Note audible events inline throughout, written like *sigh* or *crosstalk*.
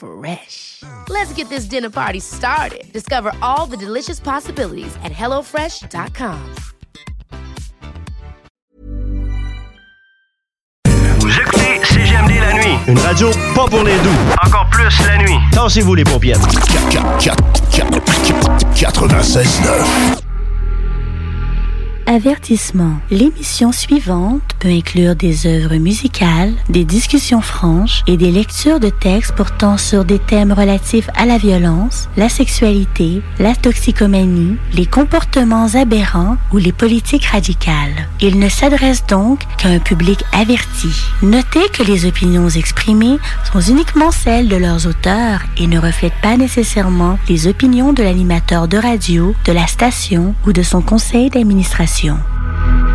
Fresh. Let's get this dinner party started. Discover all the delicious possibilities at hellofresh.com. Vous écoutez CGMD la nuit. Une radio pas pour les doux. Encore plus la nuit. Tassez-vous les paupières. 96.9. Avertissement. L'émission suivante peut inclure des œuvres musicales, des discussions franches et des lectures de textes portant sur des thèmes relatifs à la violence, la sexualité, la toxicomanie, les comportements aberrants ou les politiques radicales. Il ne s'adresse donc qu'à un public averti. Notez que les opinions exprimées sont uniquement celles de leurs auteurs et ne reflètent pas nécessairement les opinions de l'animateur de radio, de la station ou de son conseil d'administration. Lorsque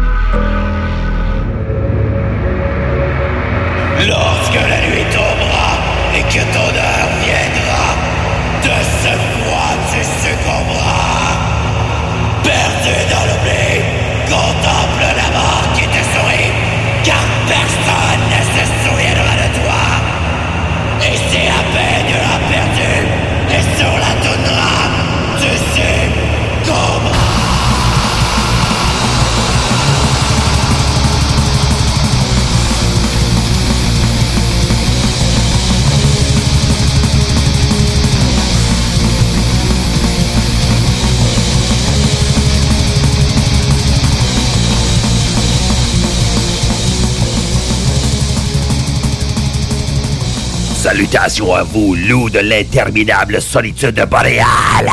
Salutations à vous, loups de l'interminable solitude boréale!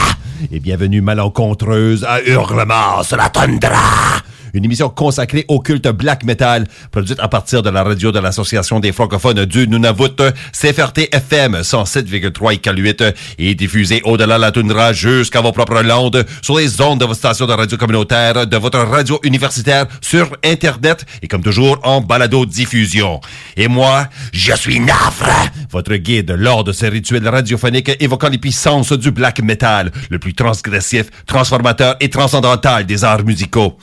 Et bienvenue malencontreuse à Hurlement sur la tundra. Une émission consacrée au culte black metal, produite à partir de la radio de l'Association des francophones du Nunavut, CFRT FM 107,3 et K8, et diffusée au-delà de la toundra jusqu'à vos propres landes, sur les ondes de vos stations de radio communautaire, de votre radio universitaire, sur Internet, et comme toujours, en balado-diffusion. Et moi, je suis Nafre, votre guide lors de ces rituels radiophoniques évoquant les puissances du black metal, le plus transgressif, transformateur et transcendantal des arts musicaux.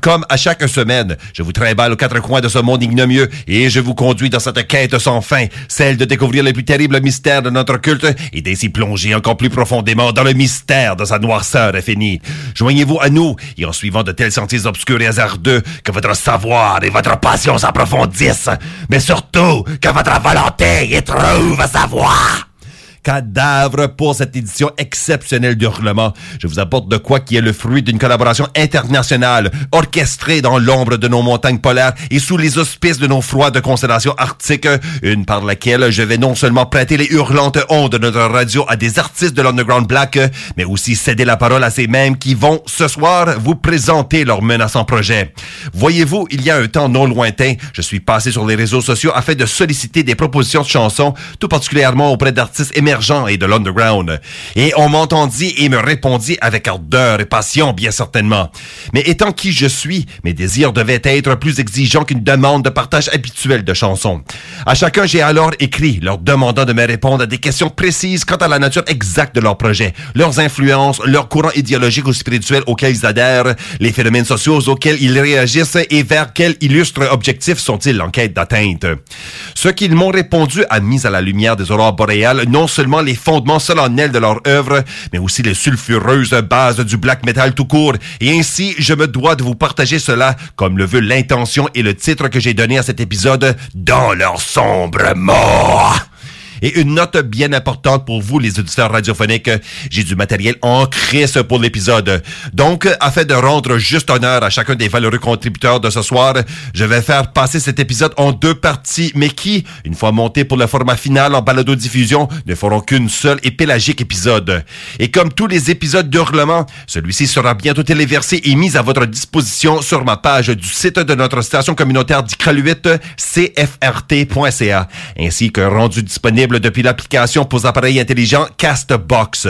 Comme à chaque semaine, je vous trimballe aux quatre coins de ce monde ignomieux et je vous conduis dans cette quête sans fin, celle de découvrir les plus terribles mystères de notre culte et d'ainsi plonger encore plus profondément dans le mystère de sa noirceur infinie. Joignez-vous à nous et en suivant de tels sentiers obscurs et hasardeux que votre savoir et votre passion s'approfondissent, mais surtout que votre volonté y trouve sa voie cadavre pour cette édition exceptionnelle d'Hurlement. Je vous apporte de quoi qui est le fruit d'une collaboration internationale, orchestrée dans l'ombre de nos montagnes polaires et sous les auspices de nos froides constellations arctiques, une par laquelle je vais non seulement prêter les hurlantes ondes de notre radio à des artistes de l'underground black, mais aussi céder la parole à ces mêmes qui vont, ce soir, vous présenter leur menaçant projet. Voyez-vous, il y a un temps non lointain, je suis passé sur les réseaux sociaux afin de solliciter des propositions de chansons, tout particulièrement auprès d'artistes émergents et on m'entendit et me répondit avec ardeur et passion, bien certainement. Mais étant qui je suis, mes désirs devaient être plus exigeants qu'une demande de partage habituelle de chansons. À chacun, j'ai alors écrit, leur demandant de me répondre à des questions précises quant à la nature exacte de leur projet, leurs influences, leurs courants idéologiques ou spirituels auxquels ils adhèrent, les phénomènes sociaux auxquels ils réagissent et vers quel illustre objectif sont-ils en quête d'atteinte. Ce qu'ils m'ont répondu a mis à la lumière des aurores boréales non seulement les fondements solennels de leur œuvre, mais aussi les sulfureuses bases du black metal tout court. Et ainsi, je me dois de vous partager cela, comme le veut l'intention et le titre que j'ai donné à cet épisode, dans leur sombre mort. Et une note bien importante pour vous, les auditeurs radiophoniques. J'ai du matériel en crise pour l'épisode. Donc, afin de rendre juste honneur à chacun des valeureux contributeurs de ce soir, je vais faire passer cet épisode en deux parties, mais qui, une fois monté pour le format final en balado-diffusion, ne feront qu'une seule et pélagique épisode. Et comme tous les épisodes d'Hurlement, celui-ci sera bientôt téléversé et mis à votre disposition sur ma page du site de notre station communautaire d'Ikraluit, cfrt.ca, ainsi qu'un rendu disponible depuis l'application pour appareils intelligents Castbox.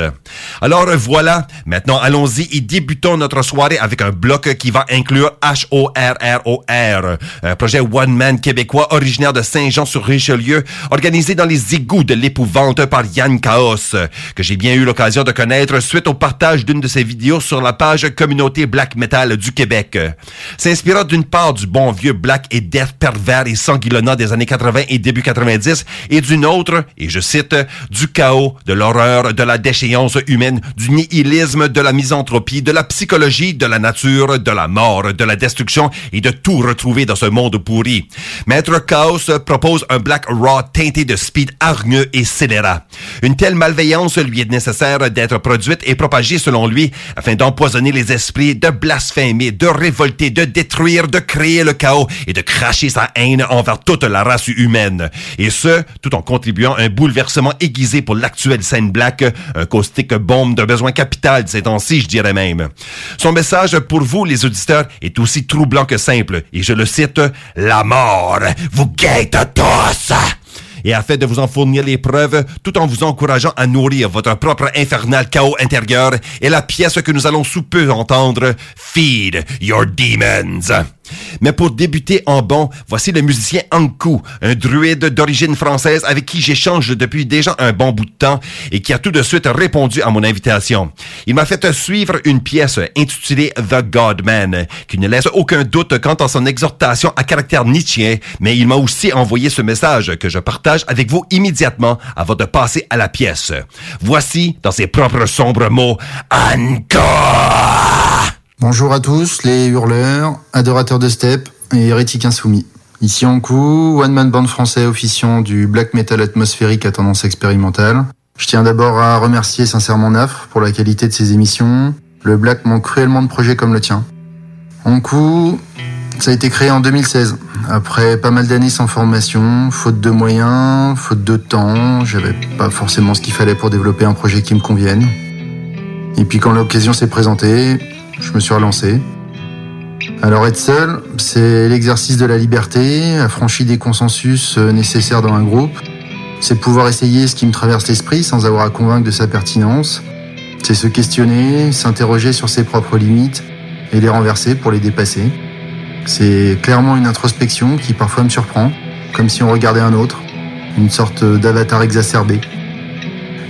Alors voilà, maintenant allons-y et débutons notre soirée avec un bloc qui va inclure H-O-R-R-O-R, un projet one-man québécois originaire de Saint-Jean-sur-Richelieu, organisé dans les égouts de l'épouvante par Yann Chaos, que j'ai bien eu l'occasion de connaître suite au partage d'une de ses vidéos sur la page Communauté Black Metal du Québec. S'inspirant d'une part du bon vieux black et death pervers et sanguillonnant des années 80 et début 90, et d'une autre, et je cite, du chaos, de l'horreur, de la déchéance humaine, du nihilisme, de la misanthropie, de la psychologie, de la nature, de la mort, de la destruction et de tout retrouver dans ce monde pourri. Maître Chaos propose un black raw teinté de speed hargneux et scélérat. Une telle malveillance lui est nécessaire d'être produite et propagée selon lui afin d'empoisonner les esprits, de blasphémer, de révolter, de détruire, de créer le chaos et de cracher sa haine envers toute la race humaine. Et ce, tout en contribuant un bouleversement aiguisé pour l'actuelle scène black, un caustique bombe de besoin capital de ces temps-ci, je dirais même. Son message pour vous, les auditeurs, est aussi troublant que simple, et je le cite, La mort vous guette tous! et afin de vous en fournir les preuves, tout en vous encourageant à nourrir votre propre infernal chaos intérieur, est la pièce que nous allons sous peu entendre, Feed Your Demons. Mais pour débuter en bon, voici le musicien Anku, un druide d'origine française avec qui j'échange depuis déjà un bon bout de temps et qui a tout de suite répondu à mon invitation. Il m'a fait suivre une pièce intitulée The God Man, qui ne laisse aucun doute quant à son exhortation à caractère nietzschéen, mais il m'a aussi envoyé ce message que je partage avec vous immédiatement avant de passer à la pièce. Voici, dans ses propres sombres mots, Encore! Bonjour à tous, les hurleurs, adorateurs de step et hérétiques insoumis. Ici en coup, one man band français officiant du black metal atmosphérique à tendance expérimentale. Je tiens d'abord à remercier sincèrement Nafre pour la qualité de ses émissions. Le black manque cruellement de projets comme le tien. En coup, ça a été créé en 2016, après pas mal d'années sans formation, faute de moyens, faute de temps, j'avais pas forcément ce qu'il fallait pour développer un projet qui me convienne. Et puis quand l'occasion s'est présentée, je me suis relancé. Alors être seul, c'est l'exercice de la liberté, affranchi des consensus euh, nécessaires dans un groupe. C'est pouvoir essayer ce qui me traverse l'esprit sans avoir à convaincre de sa pertinence. C'est se questionner, s'interroger sur ses propres limites et les renverser pour les dépasser. C'est clairement une introspection qui parfois me surprend, comme si on regardait un autre, une sorte d'avatar exacerbé.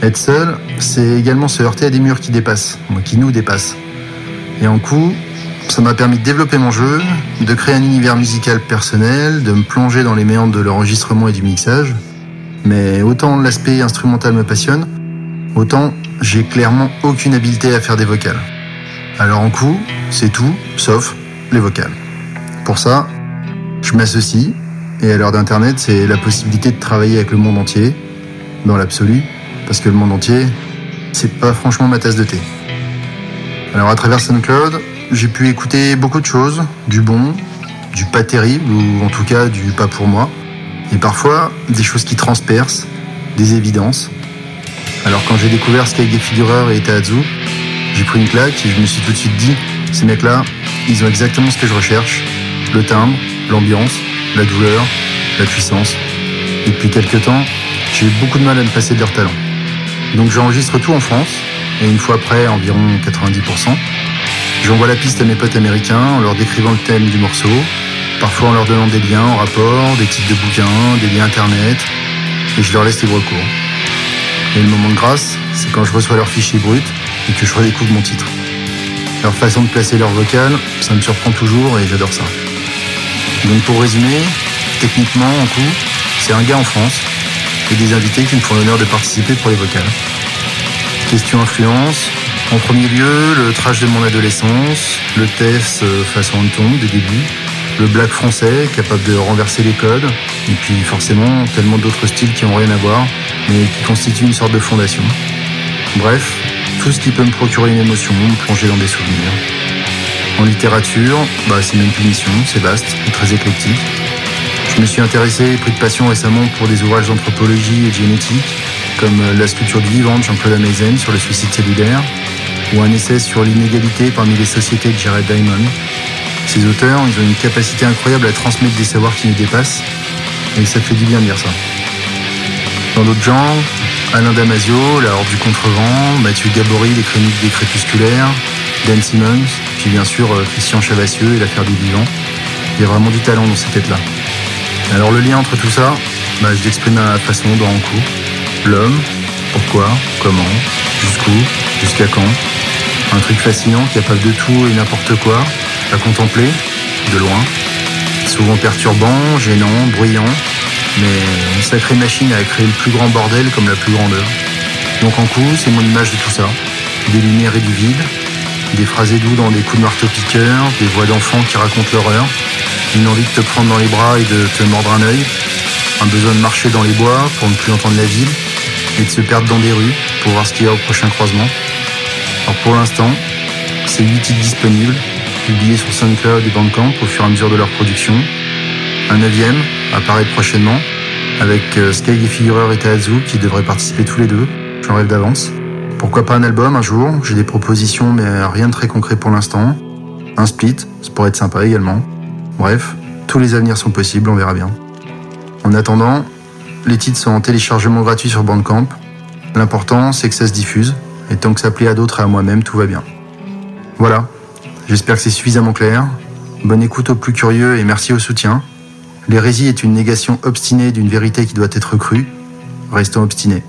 Être seul, c'est également se heurter à des murs qui dépassent, qui nous dépassent. Et en coup, ça m'a permis de développer mon jeu, de créer un univers musical personnel, de me plonger dans les méandres de l'enregistrement et du mixage. Mais autant l'aspect instrumental me passionne, autant j'ai clairement aucune habileté à faire des vocales. Alors en coup, c'est tout, sauf les vocales. Pour ça, je m'associe, et à l'heure d'Internet, c'est la possibilité de travailler avec le monde entier, dans l'absolu, parce que le monde entier, c'est pas franchement ma tasse de thé. Alors à travers SoundCloud, j'ai pu écouter beaucoup de choses, du bon, du pas terrible, ou en tout cas du pas pour moi, et parfois des choses qui transpercent, des évidences. Alors quand j'ai découvert Sky Figureur et Itazu, j'ai pris une claque et je me suis tout de suite dit, ces mecs-là, ils ont exactement ce que je recherche, le timbre, l'ambiance, la douleur, la puissance. Et depuis quelques temps, j'ai eu beaucoup de mal à me passer de leur talent. Donc j'enregistre tout en France, et une fois après, environ 90%, j'envoie la piste à mes potes américains en leur décrivant le thème du morceau, parfois en leur donnant des liens en rapport, des titres de bouquins, des liens internet, et je leur laisse libre cours. Et le moment de grâce, c'est quand je reçois leur fichier brut et que je redécouvre mon titre. Leur façon de placer leur vocal, ça me surprend toujours et j'adore ça. Donc pour résumer, techniquement, en coup, c'est un gars en France et des invités qui me font l'honneur de participer pour les vocales. Question influence. En premier lieu, le trash de mon adolescence, le test euh, façon Anton des débuts, le black français, capable de renverser les codes, et puis forcément tellement d'autres styles qui n'ont rien à voir, mais qui constituent une sorte de fondation. Bref, tout ce qui peut me procurer une émotion, me plonger dans des souvenirs. En littérature, bah, c'est même une mission, c'est vaste et très éclectique. Je me suis intéressé pris de passion récemment pour des ouvrages d'anthropologie et de génétique, comme La sculpture du vivant de Jean-Claude Ameisen sur le suicide cellulaire, ou un essai sur l'inégalité parmi les sociétés de Jared Diamond. Ces auteurs, ils ont une capacité incroyable à transmettre des savoirs qui nous dépassent, et ça fait du bien de dire ça. Dans d'autres genres, Alain Damasio, La Horde du Contrevent, Mathieu Gabory, Les Chroniques des Crépusculaires, Dan Simmons, puis bien sûr euh, Christian Chavassieux et L'Affaire du Vivant. Il y a vraiment du talent dans ces têtes-là. Alors le lien entre tout ça, bah, je l'exprime à façon dans un coup. L'homme, pourquoi, comment, jusqu'où, jusqu'à quand. Un truc fascinant, capable de tout et n'importe quoi, à contempler, de loin. Souvent perturbant, gênant, bruyant, mais une sacrée machine à créer le plus grand bordel comme la plus grandeur. Donc en coup, c'est mon image de tout ça. Des lumières et du vide, des phrases doux dans des coups de marteau-piqueur, des voix d'enfants qui racontent l'horreur, une envie de te prendre dans les bras et de te mordre un œil, un besoin de marcher dans les bois pour ne plus entendre la ville, et de se perdre dans des rues pour voir ce qu'il y a au prochain croisement. Alors pour l'instant, c'est 8 titres disponibles, publiés sur SoundCloud et Bandcamp au fur et à mesure de leur production. Un neuvième apparaît prochainement, avec euh, Sky Figurer et Tahazu qui devraient participer tous les deux. J'en rêve d'avance. Pourquoi pas un album un jour? J'ai des propositions, mais rien de très concret pour l'instant. Un split, ça pourrait être sympa également. Bref, tous les avenirs sont possibles, on verra bien. En attendant, les titres sont en téléchargement gratuit sur Bandcamp. L'important, c'est que ça se diffuse, et tant que ça plaît à d'autres et à moi-même, tout va bien. Voilà, j'espère que c'est suffisamment clair. Bonne écoute aux plus curieux et merci au soutien. L'hérésie est une négation obstinée d'une vérité qui doit être crue. Restons obstinés.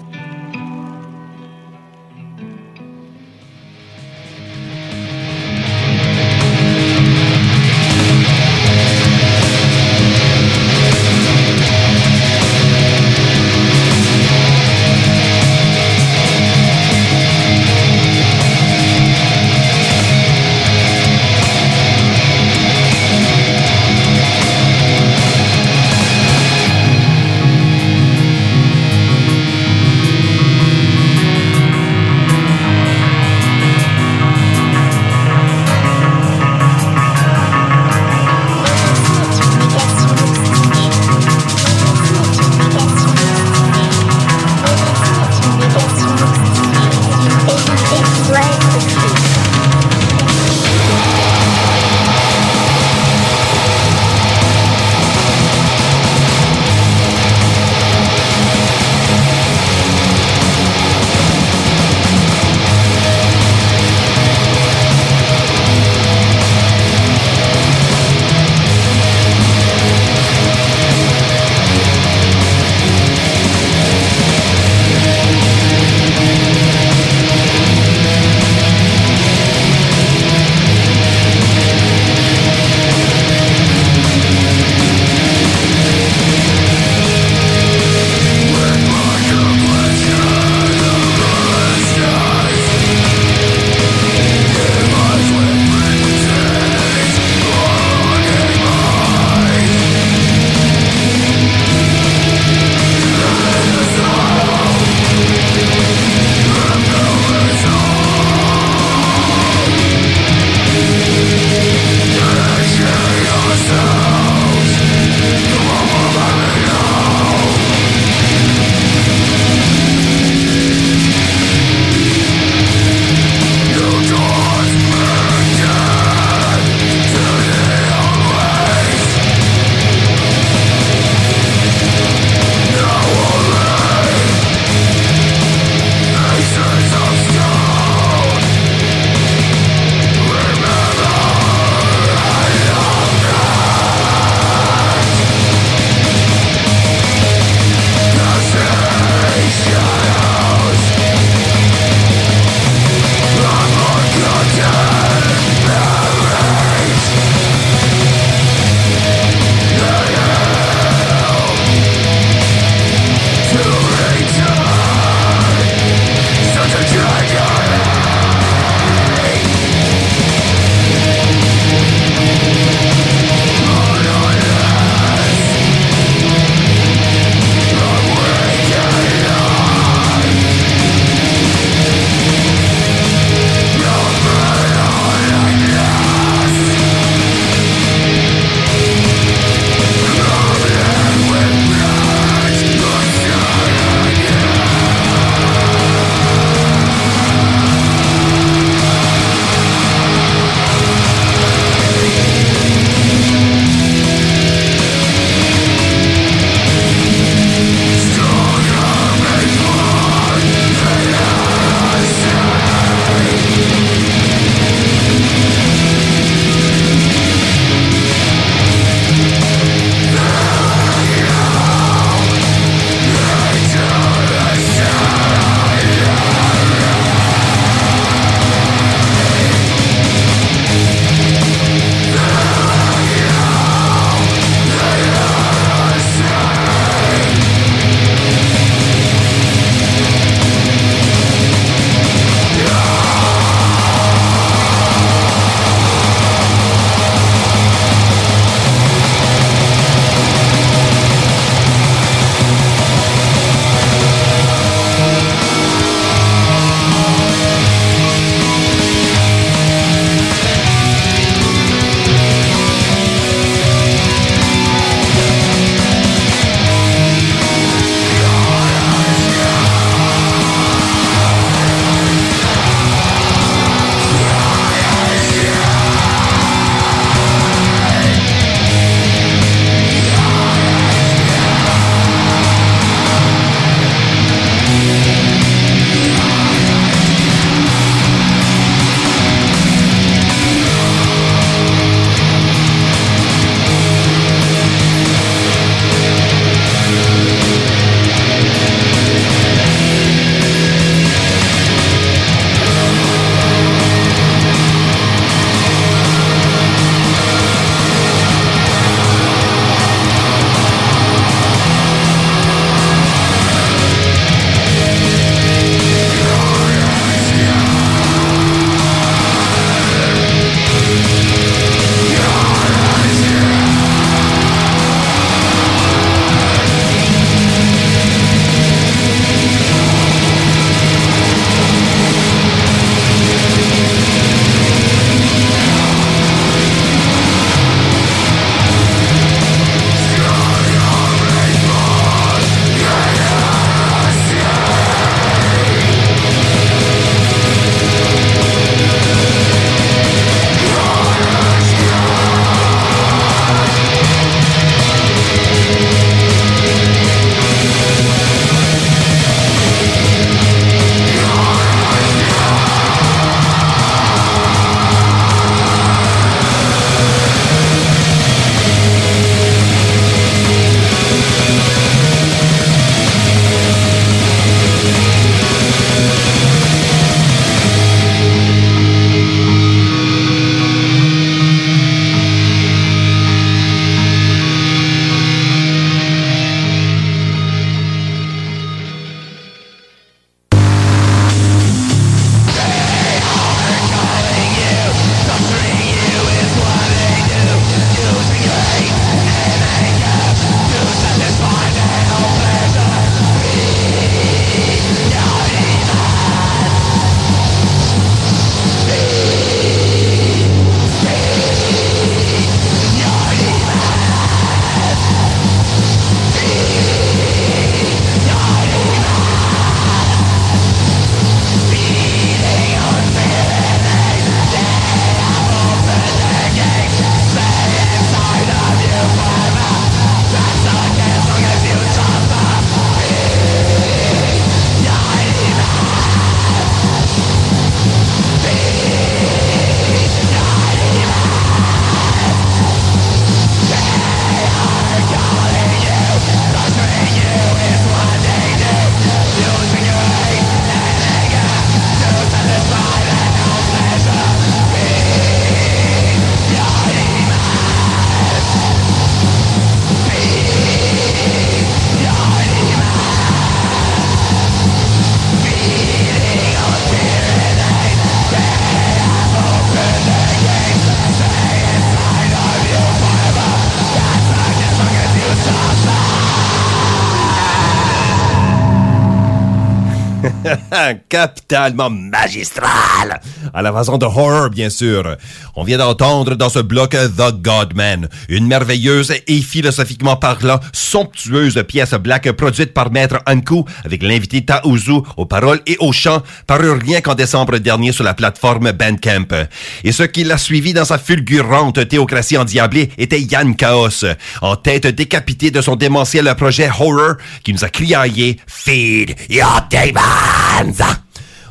Capitalement magistral! À la façon de horror, bien sûr. On vient d'entendre dans ce bloc The Godman, une merveilleuse et philosophiquement parlant somptueuse pièce black produite par Maître Anku avec l'invité Taozu aux paroles et aux chants, paru rien qu'en décembre dernier sur la plateforme Bandcamp. Et ce qui l'a suivi dans sa fulgurante théocratie endiablée était Yann Chaos, en tête décapitée de son démentiel projet Horror qui nous a criaillé Feed your demons!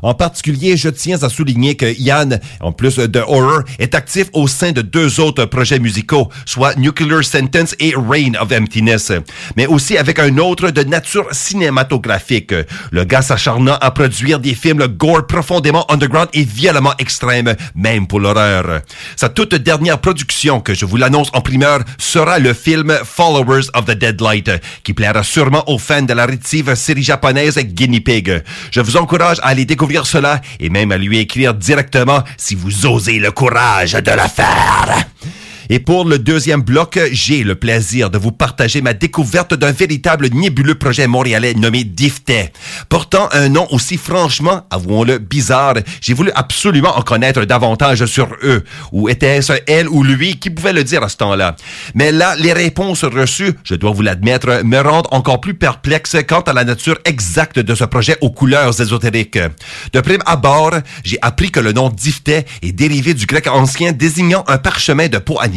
En particulier, je tiens à souligner que Yann, en plus de Horror, est actif au sein de deux autres projets musicaux, soit Nuclear Sentence et Reign of Emptiness, mais aussi avec un autre de nature cinématographique. Le gars s'acharnant à produire des films gore profondément underground et violemment extrêmes, même pour l'horreur. Sa toute dernière production, que je vous l'annonce en primeur, sera le film Followers of the Deadlight, qui plaira sûrement aux fans de la rétive série japonaise Guinea Pig. Je vous encourage à aller découvrir cela et même à lui écrire directement si vous osez le courage de le faire. Et pour le deuxième bloc, j'ai le plaisir de vous partager ma découverte d'un véritable nébuleux projet montréalais nommé Difté. Portant un nom aussi franchement, avouons-le, bizarre, j'ai voulu absolument en connaître davantage sur eux. Ou était-ce elle ou lui qui pouvait le dire à ce temps-là? Mais là, les réponses reçues, je dois vous l'admettre, me rendent encore plus perplexe quant à la nature exacte de ce projet aux couleurs ésotériques. De prime abord, j'ai appris que le nom Difté est dérivé du grec ancien désignant un parchemin de peau animale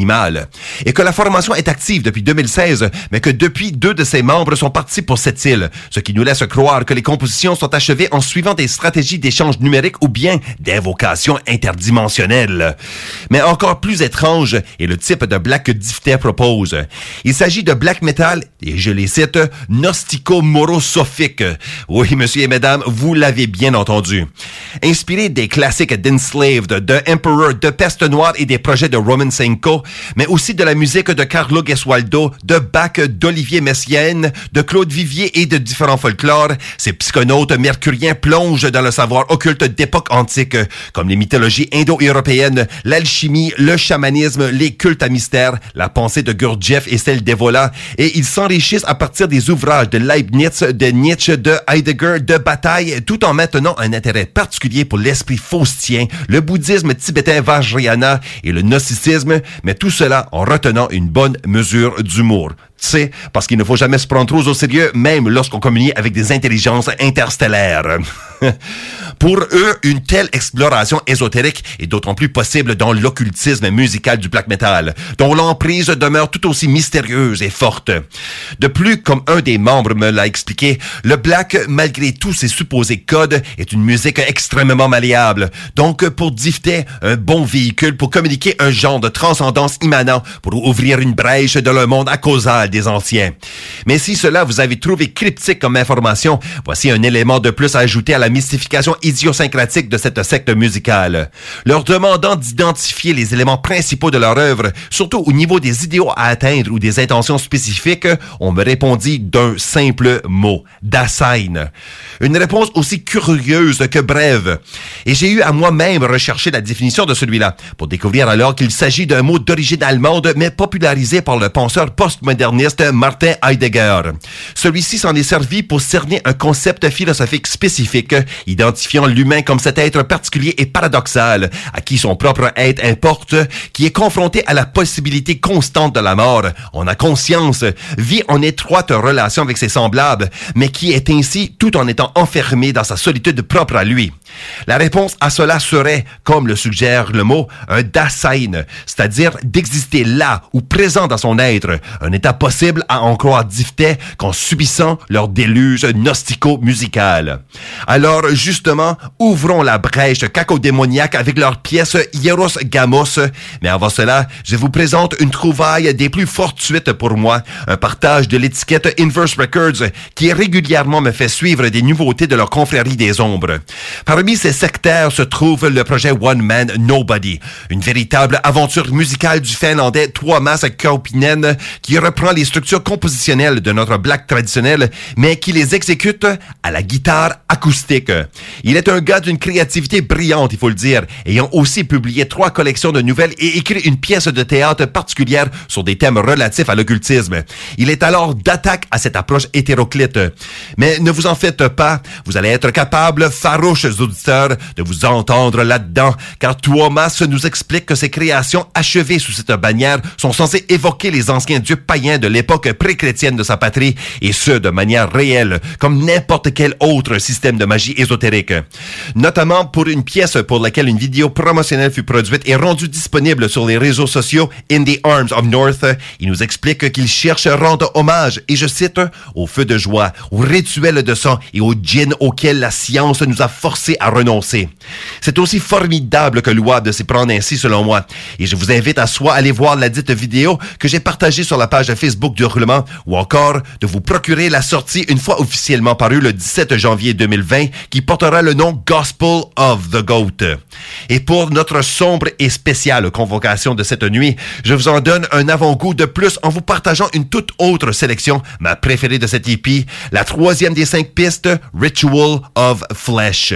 et que la formation est active depuis 2016, mais que depuis deux de ses membres sont partis pour cette île, ce qui nous laisse croire que les compositions sont achevées en suivant des stratégies d'échange numérique ou bien d'invocation interdimensionnelle. Mais encore plus étrange est le type de black que Difter propose. Il s'agit de black metal, et je les cite, gnostico-morosophique. Oui, monsieur et mesdames, vous l'avez bien entendu. Inspiré des classiques d'Enslaved, de Emperor, de Peste Noire et des projets de Roman Senko, mais aussi de la musique de Carlo Gesualdo, de Bach, d'Olivier Messiaen, de Claude Vivier et de différents folklores, ces psychonautes mercuriens plongent dans le savoir occulte d'époques antiques, comme les mythologies indo-européennes, l'alchimie, le chamanisme, les cultes à mystère, la pensée de Gurdjieff et celle d'Evola, et ils s'enrichissent à partir des ouvrages de Leibniz, de Nietzsche, de Heidegger, de Bataille, tout en maintenant un intérêt particulier pour l'esprit faustien, le bouddhisme tibétain Vajrayana et le gnosticisme, tout cela en retenant une bonne mesure d'humour. C'est parce qu'il ne faut jamais se prendre trop au sérieux, même lorsqu'on communique avec des intelligences interstellaires. *laughs* Pour eux, une telle exploration ésotérique est d'autant plus possible dans l'occultisme musical du black metal, dont l'emprise demeure tout aussi mystérieuse et forte. De plus, comme un des membres me l'a expliqué, le black, malgré tous ses supposés codes, est une musique extrêmement malléable. Donc, pour Difté, un bon véhicule pour communiquer un genre de transcendance immanent pour ouvrir une brèche dans le monde causal des anciens. Mais si cela vous avez trouvé cryptique comme information, voici un élément de plus à ajouter à la mystification idiosyncratique de cette secte musicale. Leur demandant d'identifier les éléments principaux de leur œuvre, surtout au niveau des idéaux à atteindre ou des intentions spécifiques, on me répondit d'un simple mot, Dasein. Une réponse aussi curieuse que brève. Et j'ai eu à moi-même rechercher la définition de celui-là, pour découvrir alors qu'il s'agit d'un mot d'origine allemande, mais popularisé par le penseur postmoderniste Martin Heidegger. Celui-ci s'en est servi pour cerner un concept philosophique spécifique, identifiant l'humain comme cet être particulier et paradoxal, à qui son propre être importe, qui est confronté à la possibilité constante de la mort, on a conscience, vit en étroite relation avec ses semblables, mais qui est ainsi tout en étant enfermé dans sa solitude propre à lui. La réponse à cela serait, comme le suggère le mot, un Dasein, c'est-à-dire d'exister là ou présent dans son être, un état à en croire Diftet qu'en subissant leur déluge gnostico-musical. Alors, justement, ouvrons la brèche cacodémoniaque avec leur pièce Hieros Gamos, mais avant cela, je vous présente une trouvaille des plus fortuites pour moi, un partage de l'étiquette Inverse Records qui régulièrement me fait suivre des nouveautés de leur confrérie des ombres. Parmi ces sectaires se trouve le projet One Man Nobody, une véritable aventure musicale du finlandais Tuomas Kaupinen qui reprend les les structures compositionnelles de notre black traditionnel, mais qui les exécute à la guitare acoustique. Il est un gars d'une créativité brillante, il faut le dire, ayant aussi publié trois collections de nouvelles et écrit une pièce de théâtre particulière sur des thèmes relatifs à l'occultisme. Il est alors d'attaque à cette approche hétéroclite. Mais ne vous en faites pas, vous allez être capables, farouches auditeurs, de vous entendre là-dedans, car Thomas nous explique que ces créations achevées sous cette bannière sont censées évoquer les anciens dieux païens de l'époque pré-chrétienne de sa patrie, et ce, de manière réelle, comme n'importe quel autre système de magie ésotérique. Notamment pour une pièce pour laquelle une vidéo promotionnelle fut produite et rendue disponible sur les réseaux sociaux In the Arms of North, il nous explique qu'il cherche à rendre hommage, et je cite, au feu de joie, au rituel de sang et au djinn auquel la science nous a forcés à renoncer. C'est aussi formidable que louable de s'y prendre ainsi selon moi. Et je vous invite à soit aller voir la dite vidéo que j'ai partagée sur la page Facebook du Hurlement ou encore de vous procurer la sortie une fois officiellement parue le 17 janvier 2020 qui portera le nom Gospel of the Goat. Et pour notre sombre et spéciale convocation de cette nuit, je vous en donne un avant-goût de plus en vous partageant une toute autre sélection, ma préférée de cette EP, la troisième des cinq pistes, Ritual of Flesh.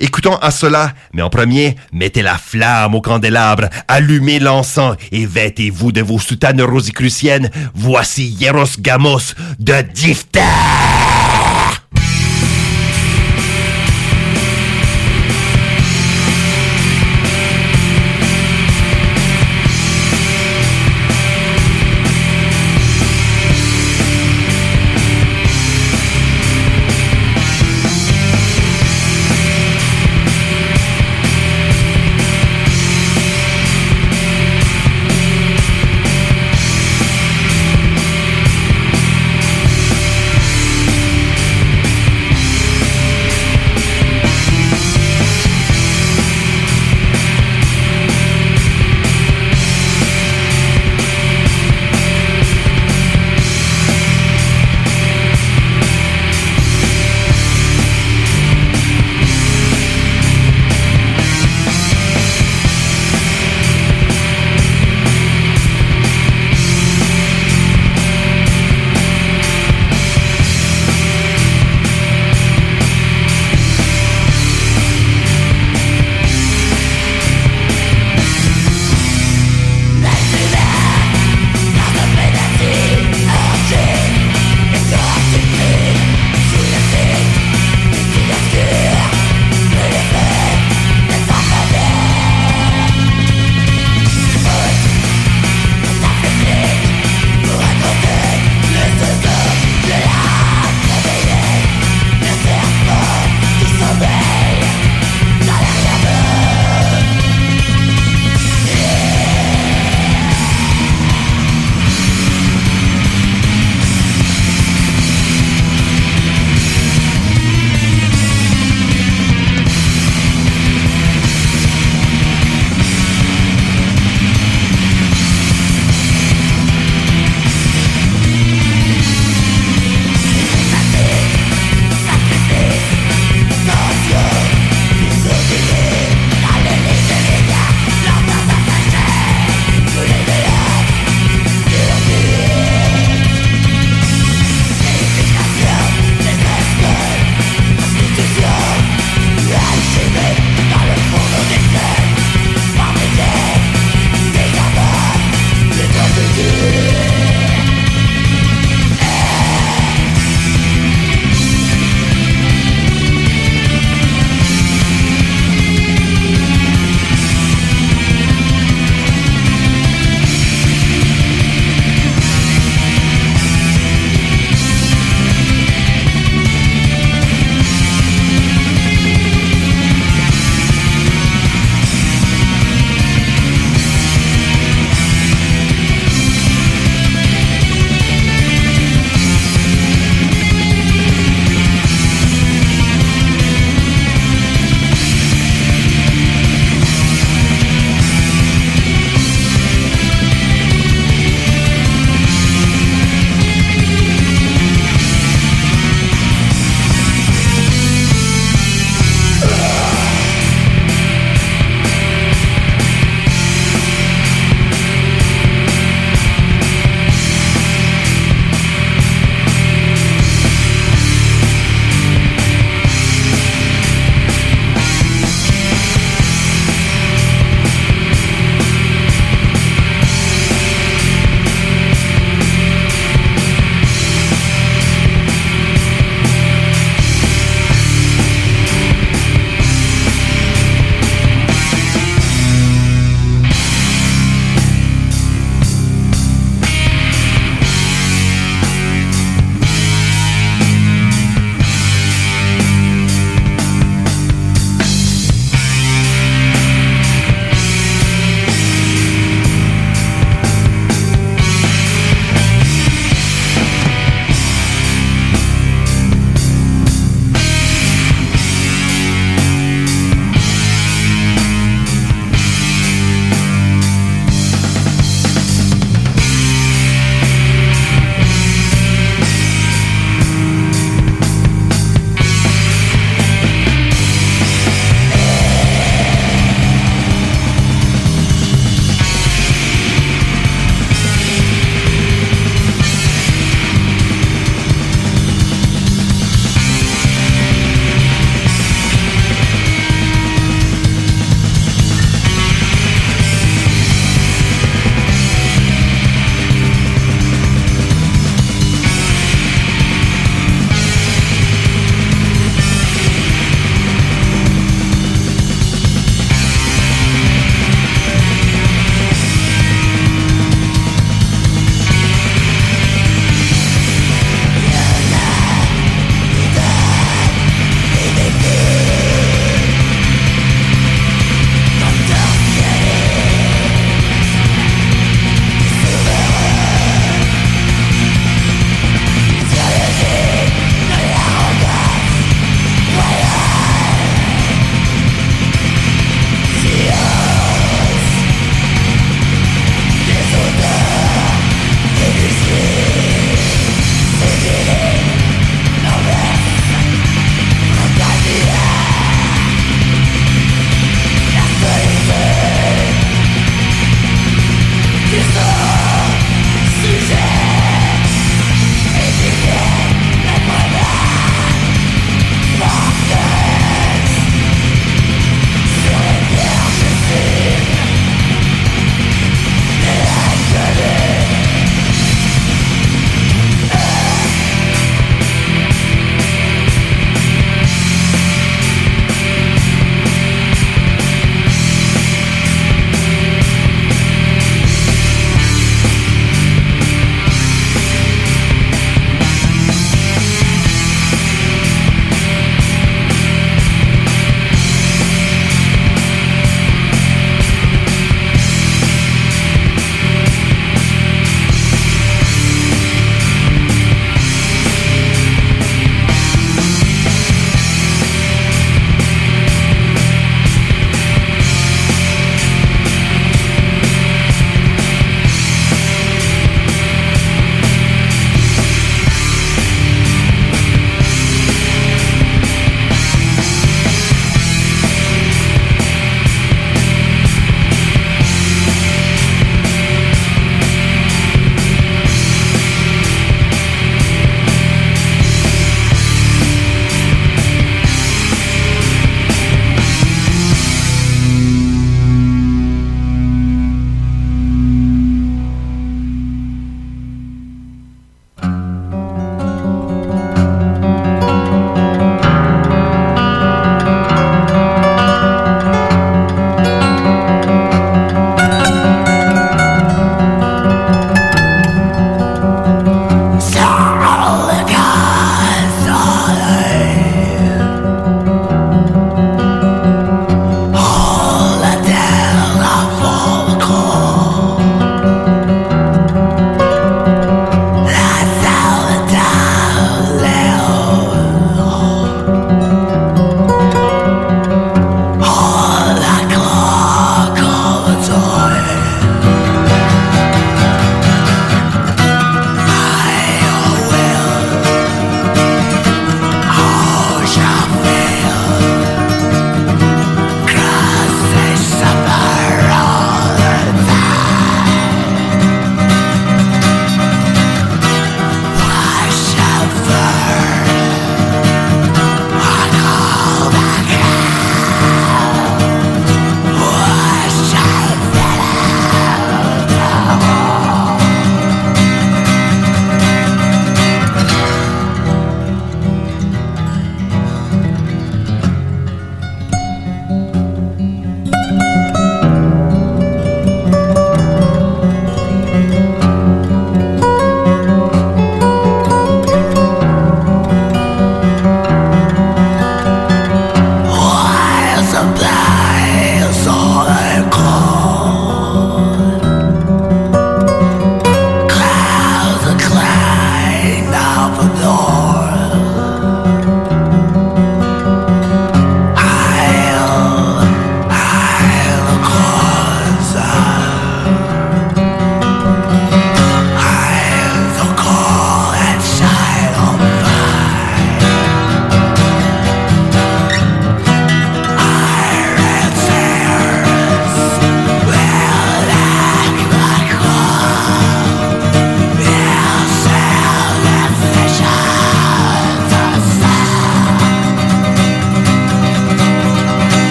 Écoutons à cela, mais en premier, mettez la flamme au candélabre, allumez l'encens et vêtez-vous de vos soutanes rosicruciennes. Voici Hieros Gamos de Difter!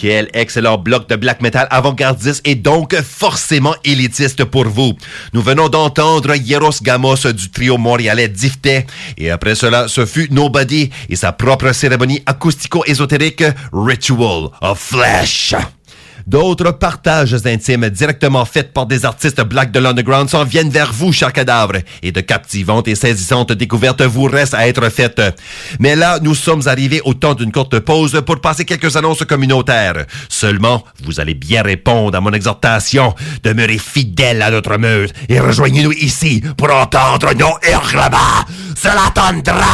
Quel excellent bloc de black metal avant-gardiste et donc forcément élitiste pour vous. Nous venons d'entendre Hieros Gamos du trio montréalais Difte et après cela, ce fut Nobody et sa propre cérémonie acoustico-ésotérique Ritual of Flesh. D'autres partages intimes directement faits par des artistes black de l'underground s'en viennent vers vous, cher cadavre, et de captivantes et saisissantes découvertes vous restent à être faites. Mais là, nous sommes arrivés au temps d'une courte pause pour passer quelques annonces communautaires. Seulement, vous allez bien répondre à mon exhortation. Demeurez fidèles à notre meute et rejoignez-nous ici pour entendre nos hurlements. Cela tendra!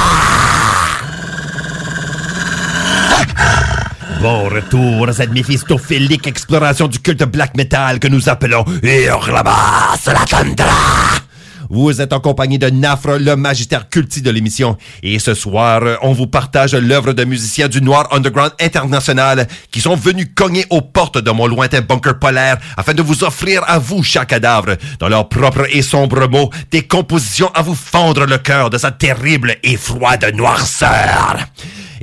Bon retour à cette méphistophilique exploration du culte black metal que nous appelons Hurlama la tundra. Vous êtes en compagnie de Nafre, le magistère culti de l'émission. Et ce soir, on vous partage l'œuvre de musiciens du Noir Underground International qui sont venus cogner aux portes de mon lointain bunker polaire afin de vous offrir à vous, chers cadavres, dans leurs propres et sombres mots, des compositions à vous fendre le cœur de sa terrible et froide noirceur.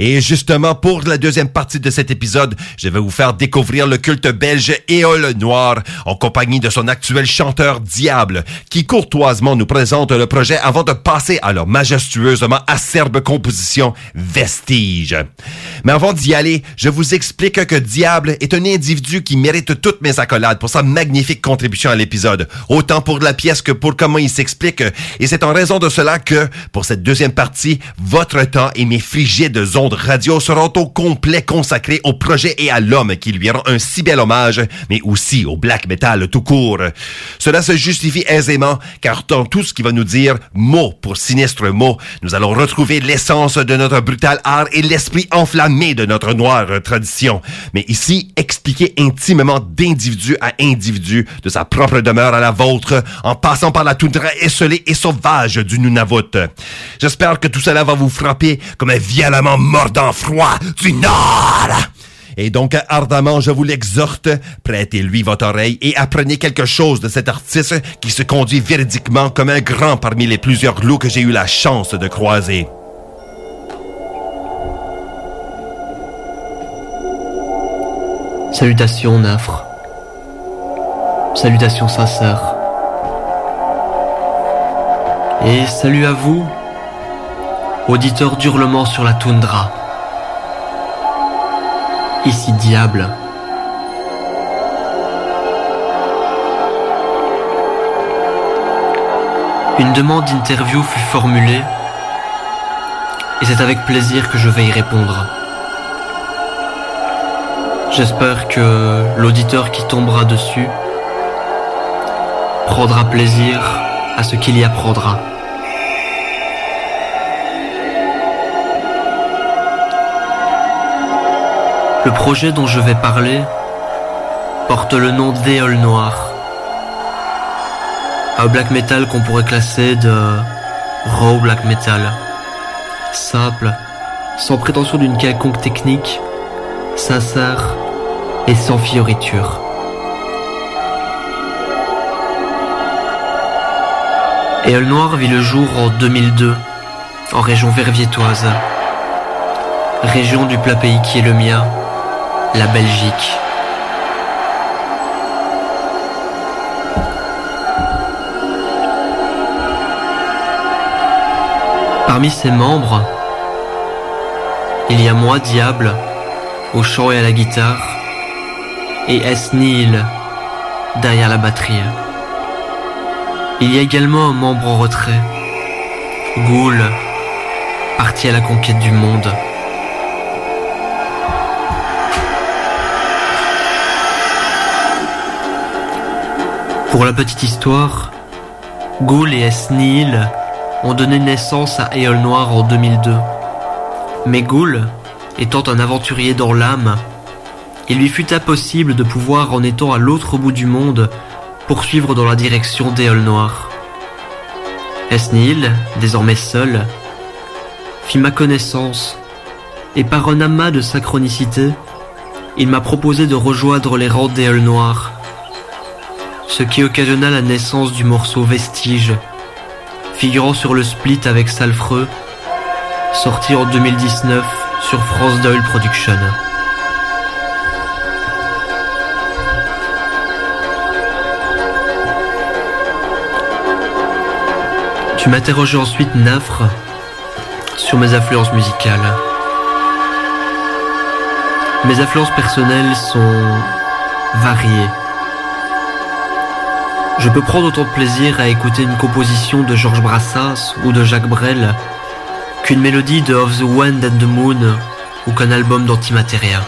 Et justement, pour la deuxième partie de cet épisode, je vais vous faire découvrir le culte belge Éole Noir en compagnie de son actuel chanteur Diable, qui courtoisement nous présente le projet avant de passer à leur majestueusement acerbe composition Vestige. Mais avant d'y aller, je vous explique que Diable est un individu qui mérite toutes mes accolades pour sa magnifique contribution à l'épisode, autant pour la pièce que pour comment il s'explique, et c'est en raison de cela que, pour cette deuxième partie, votre temps et mes frigides ondes radio seront au complet consacrés au projet et à l'homme qui lui rend un si bel hommage, mais aussi au black metal tout court. Cela se justifie aisément, car dans tout ce qui va nous dire, mot pour sinistre mot, nous allons retrouver l'essence de notre brutal art et l'esprit enflammé de notre noire tradition. Mais ici, expliquer intimement d'individu à individu, de sa propre demeure à la vôtre, en passant par la toundra esselée et sauvage du Nunavut. J'espère que tout cela va vous frapper comme un violemment mordant froid du Nord. Et donc, ardemment, je vous l'exhorte, prêtez-lui votre oreille et apprenez quelque chose de cet artiste qui se conduit véridiquement comme un grand parmi les plusieurs loups que j'ai eu la chance de croiser. Salutations, Nafre. Salutations sincères. Et salut à vous, auditeurs d'hurlement sur la toundra. Ici Diable. Une demande d'interview fut formulée et c'est avec plaisir que je vais y répondre. J'espère que l'auditeur qui tombera dessus prendra plaisir à ce qu'il y apprendra. Le projet dont je vais parler porte le nom d'Éole Noir. Un black metal qu'on pourrait classer de raw black metal. Simple, sans prétention d'une quelconque technique, sincère et sans fioriture. Éole Noir vit le jour en 2002, en région verviétoise, région du plat pays qui est le mien, la Belgique. Parmi ses membres, il y a moi, Diable, au chant et à la guitare, et S. Neil, derrière la batterie. Il y a également un membre en retrait, Ghoul, parti à la conquête du monde. Pour la petite histoire, Ghoul et Esnil ont donné naissance à Éole Noir en 2002. Mais Ghoul, étant un aventurier dans l'âme, il lui fut impossible de pouvoir, en étant à l'autre bout du monde, poursuivre dans la direction d'Éole Noir. Esnil, désormais seul, fit ma connaissance, et par un amas de synchronicité, il m'a proposé de rejoindre les rangs d'Éole Noir ce qui occasionna la naissance du morceau Vestige, figurant sur le split avec Salfreux, sorti en 2019 sur France Doyle Production. Tu m'interrogeais ensuite, Nafre, sur mes influences musicales. Mes influences personnelles sont variées. Je peux prendre autant de plaisir à écouter une composition de Georges Brassens ou de Jacques Brel qu'une mélodie de Of the Wind and the Moon ou qu'un album d'Antimateria.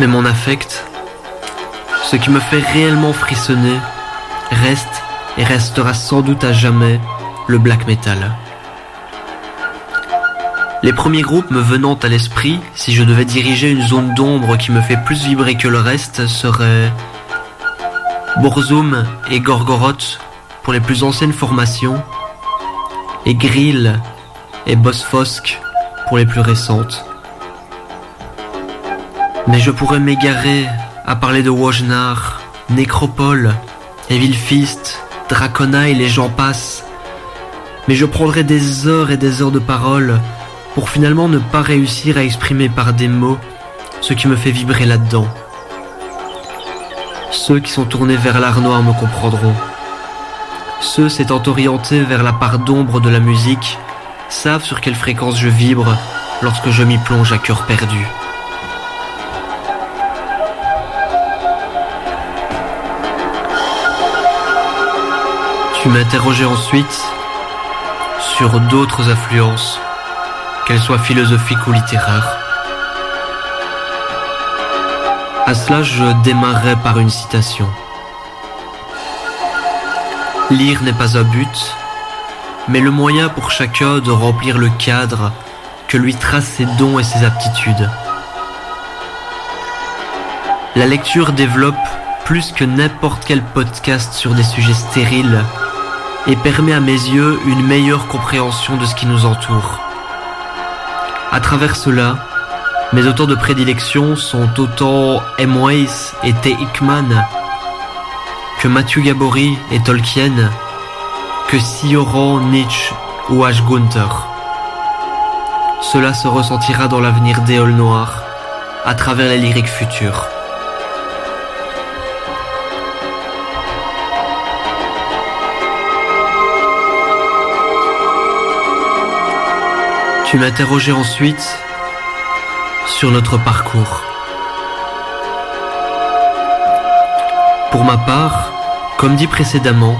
Mais mon affect, ce qui me fait réellement frissonner, reste et restera sans doute à jamais le black metal. Les premiers groupes me venant à l'esprit, si je devais diriger une zone d'ombre qui me fait plus vibrer que le reste, seraient Borzum et Gorgoroth pour les plus anciennes formations, et Grill et Bosfosk pour les plus récentes. Mais je pourrais m'égarer à parler de Wojnar, Nécropole, Evil Fist, Dracona et les gens passent. Mais je prendrai des heures et des heures de parole pour finalement ne pas réussir à exprimer par des mots ce qui me fait vibrer là-dedans. Ceux qui sont tournés vers l'art noir me comprendront. Ceux s'étant orientés vers la part d'ombre de la musique savent sur quelle fréquence je vibre lorsque je m'y plonge à cœur perdu. Tu m'interrogeais ensuite sur d'autres influences, qu'elles soient philosophiques ou littéraires. À cela, je démarrerai par une citation. Lire n'est pas un but, mais le moyen pour chacun de remplir le cadre que lui tracent ses dons et ses aptitudes. La lecture développe plus que n'importe quel podcast sur des sujets stériles et permet à mes yeux une meilleure compréhension de ce qui nous entoure. À travers cela, mes auteurs de prédilection sont autant M. Weiss et T. Hickman que Matthew Gabory et Tolkien, que Sioran, Nietzsche ou H. Gunther. Cela se ressentira dans l'avenir d'Éole Noir, à travers les lyriques futures. Tu m'interrogeais ensuite sur notre parcours. Pour ma part, comme dit précédemment,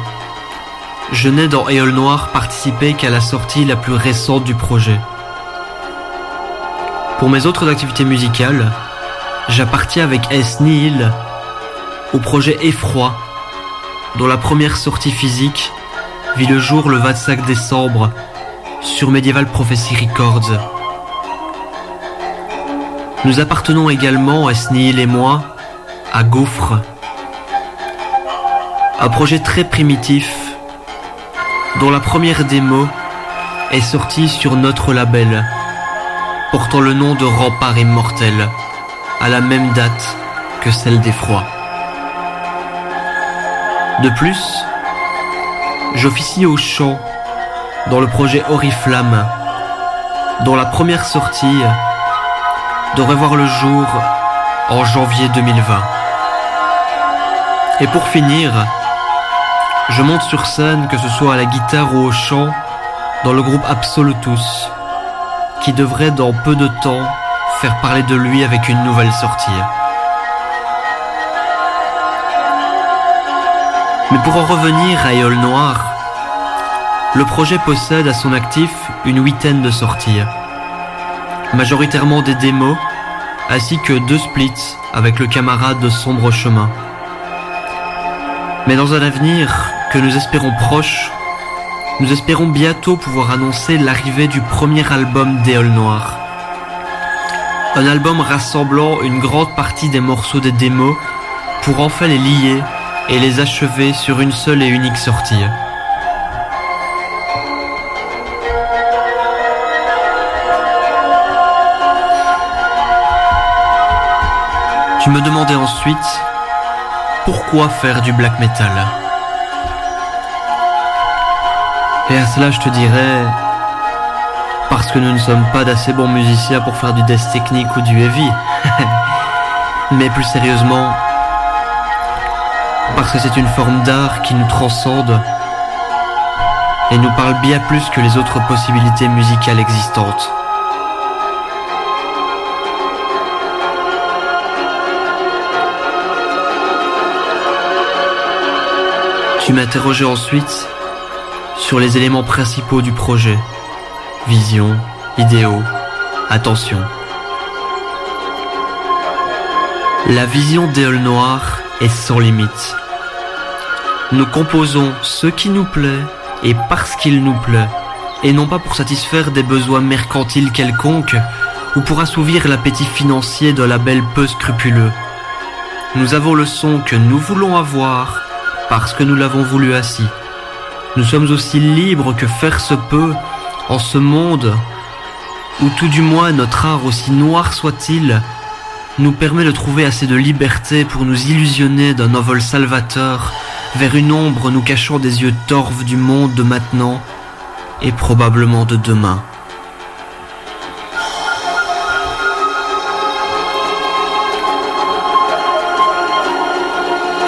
je n'ai dans Éole Noir participé qu'à la sortie la plus récente du projet. Pour mes autres activités musicales, j'appartiens avec S. Nihil au projet Effroi, dont la première sortie physique vit le jour le 25 décembre sur Medieval Prophecy Records. Nous appartenons également, Esnil et moi, à Gouffre, un projet très primitif dont la première démo est sortie sur notre label, portant le nom de Rempart Immortel, à la même date que celle des Froids. De plus, j'officie au chant dans le projet Oriflamme, dont la première sortie devrait voir le jour en janvier 2020. Et pour finir, je monte sur scène, que ce soit à la guitare ou au chant, dans le groupe Absolutus, qui devrait dans peu de temps faire parler de lui avec une nouvelle sortie. Mais pour en revenir à Éole Noir, le projet possède à son actif une huitaine de sorties, majoritairement des démos, ainsi que deux splits avec le camarade de Sombre Chemin. Mais dans un avenir que nous espérons proche, nous espérons bientôt pouvoir annoncer l'arrivée du premier album d'Éole Noir. Un album rassemblant une grande partie des morceaux des démos pour enfin les lier et les achever sur une seule et unique sortie. Tu me demandais ensuite pourquoi faire du black metal. Et à cela je te dirais parce que nous ne sommes pas d'assez bons musiciens pour faire du death technique ou du heavy. *laughs* Mais plus sérieusement, parce que c'est une forme d'art qui nous transcende et nous parle bien plus que les autres possibilités musicales existantes. Tu m'interrogeais ensuite sur les éléments principaux du projet. Vision, idéaux, attention. La vision d'Éole Noir est sans limite. Nous composons ce qui nous plaît et parce qu'il nous plaît, et non pas pour satisfaire des besoins mercantiles quelconques ou pour assouvir l'appétit financier de labels peu scrupuleux. Nous avons le son que nous voulons avoir parce que nous l'avons voulu ainsi. Nous sommes aussi libres que faire se peut en ce monde où tout du moins notre art aussi noir soit-il nous permet de trouver assez de liberté pour nous illusionner d'un envol salvateur vers une ombre nous cachant des yeux torves du monde de maintenant et probablement de demain.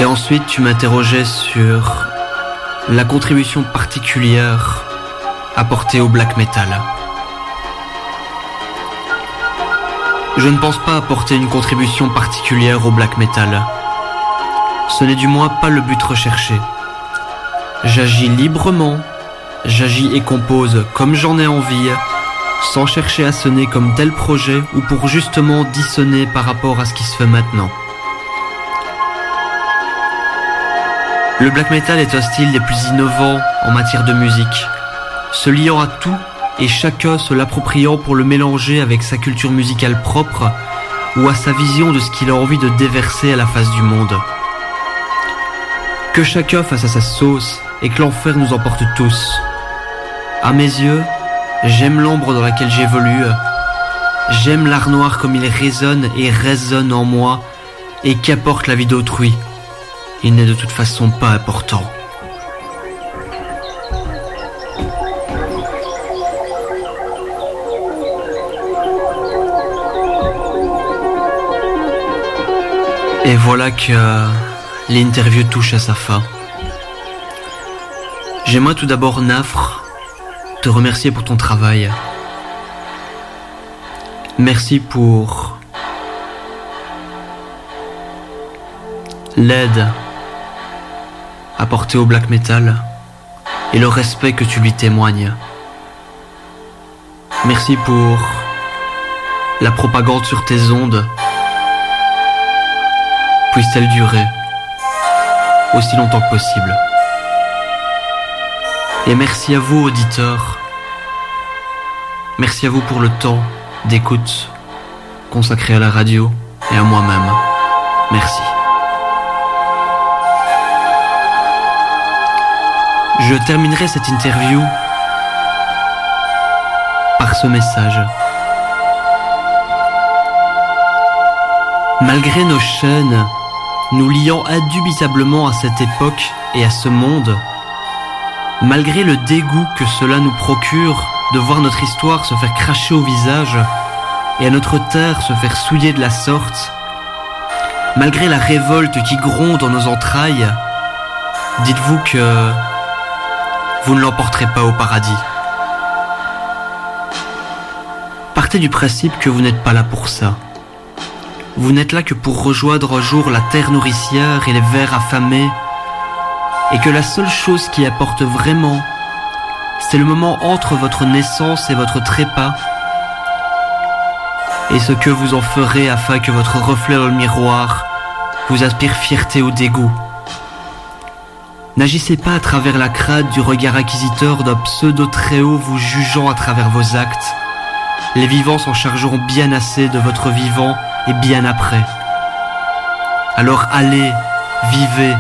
Et ensuite, tu m'interrogeais sur la contribution particulière apportée au black metal. Je ne pense pas apporter une contribution particulière au black metal. Ce n'est du moins pas le but recherché. J'agis librement, j'agis et compose comme j'en ai envie, sans chercher à sonner comme tel projet ou pour justement dissonner par rapport à ce qui se fait maintenant. Le black metal est un style des plus innovants en matière de musique, se liant à tout et chacun se l'appropriant pour le mélanger avec sa culture musicale propre ou à sa vision de ce qu'il a envie de déverser à la face du monde. Que chacun fasse à sa sauce et que l'enfer nous emporte tous. À mes yeux, j'aime l'ombre dans laquelle j'évolue. J'aime l'art noir comme il résonne et résonne en moi et qu'apporte la vie d'autrui il n'est de toute façon pas important. Et voilà que l'interview touche à sa fin. J'aimerais tout d'abord, Nafre, te remercier pour ton travail. Merci pour l'aide apporté au black metal et le respect que tu lui témoignes. Merci pour la propagande sur tes ondes. Puisse-t-elle durer aussi longtemps que possible. Et merci à vous, auditeurs. Merci à vous pour le temps d'écoute consacré à la radio et à moi-même. Merci. Je terminerai cette interview par ce message. Malgré nos chaînes, nous liant indubitablement à cette époque et à ce monde, malgré le dégoût que cela nous procure de voir notre histoire se faire cracher au visage et à notre terre se faire souiller de la sorte, malgré la révolte qui gronde dans nos entrailles, dites-vous que vous ne l'emporterez pas au paradis. Partez du principe que vous n'êtes pas là pour ça. Vous n'êtes là que pour rejoindre un jour la terre nourricière et les vers affamés, et que la seule chose qui apporte vraiment, c'est le moment entre votre naissance et votre trépas, et ce que vous en ferez afin que votre reflet dans le miroir vous aspire fierté ou dégoût. N'agissez pas à travers la crade du regard acquisiteur d'un pseudo très haut vous jugeant à travers vos actes. Les vivants s'en chargeront bien assez de votre vivant et bien après. Alors allez, vivez,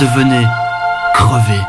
devenez, crevez.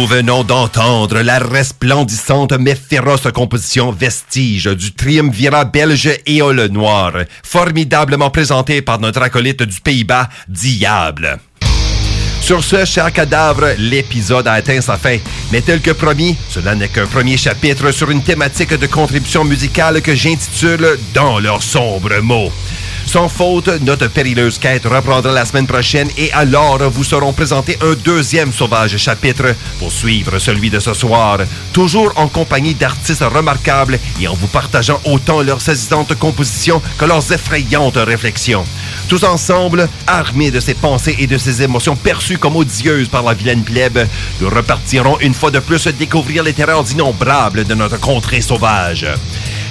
Nous venons d'entendre la resplendissante mais féroce composition Vestige du triumvirat belge Éole Noir, formidablement présentée par notre acolyte du Pays-Bas, Diable. Sur ce, cher cadavre, l'épisode a atteint sa fin. Mais tel que promis, cela n'est qu'un premier chapitre sur une thématique de contribution musicale que j'intitule Dans leurs sombres mots. Sans faute, notre périleuse quête reprendra la semaine prochaine et alors vous serons présentés un deuxième sauvage chapitre pour suivre celui de ce soir, toujours en compagnie d'artistes remarquables et en vous partageant autant leurs saisissantes compositions que leurs effrayantes réflexions. Tous ensemble, armés de ces pensées et de ces émotions perçues comme odieuses par la vilaine plèbe, nous repartirons une fois de plus découvrir les terreurs innombrables de notre contrée sauvage.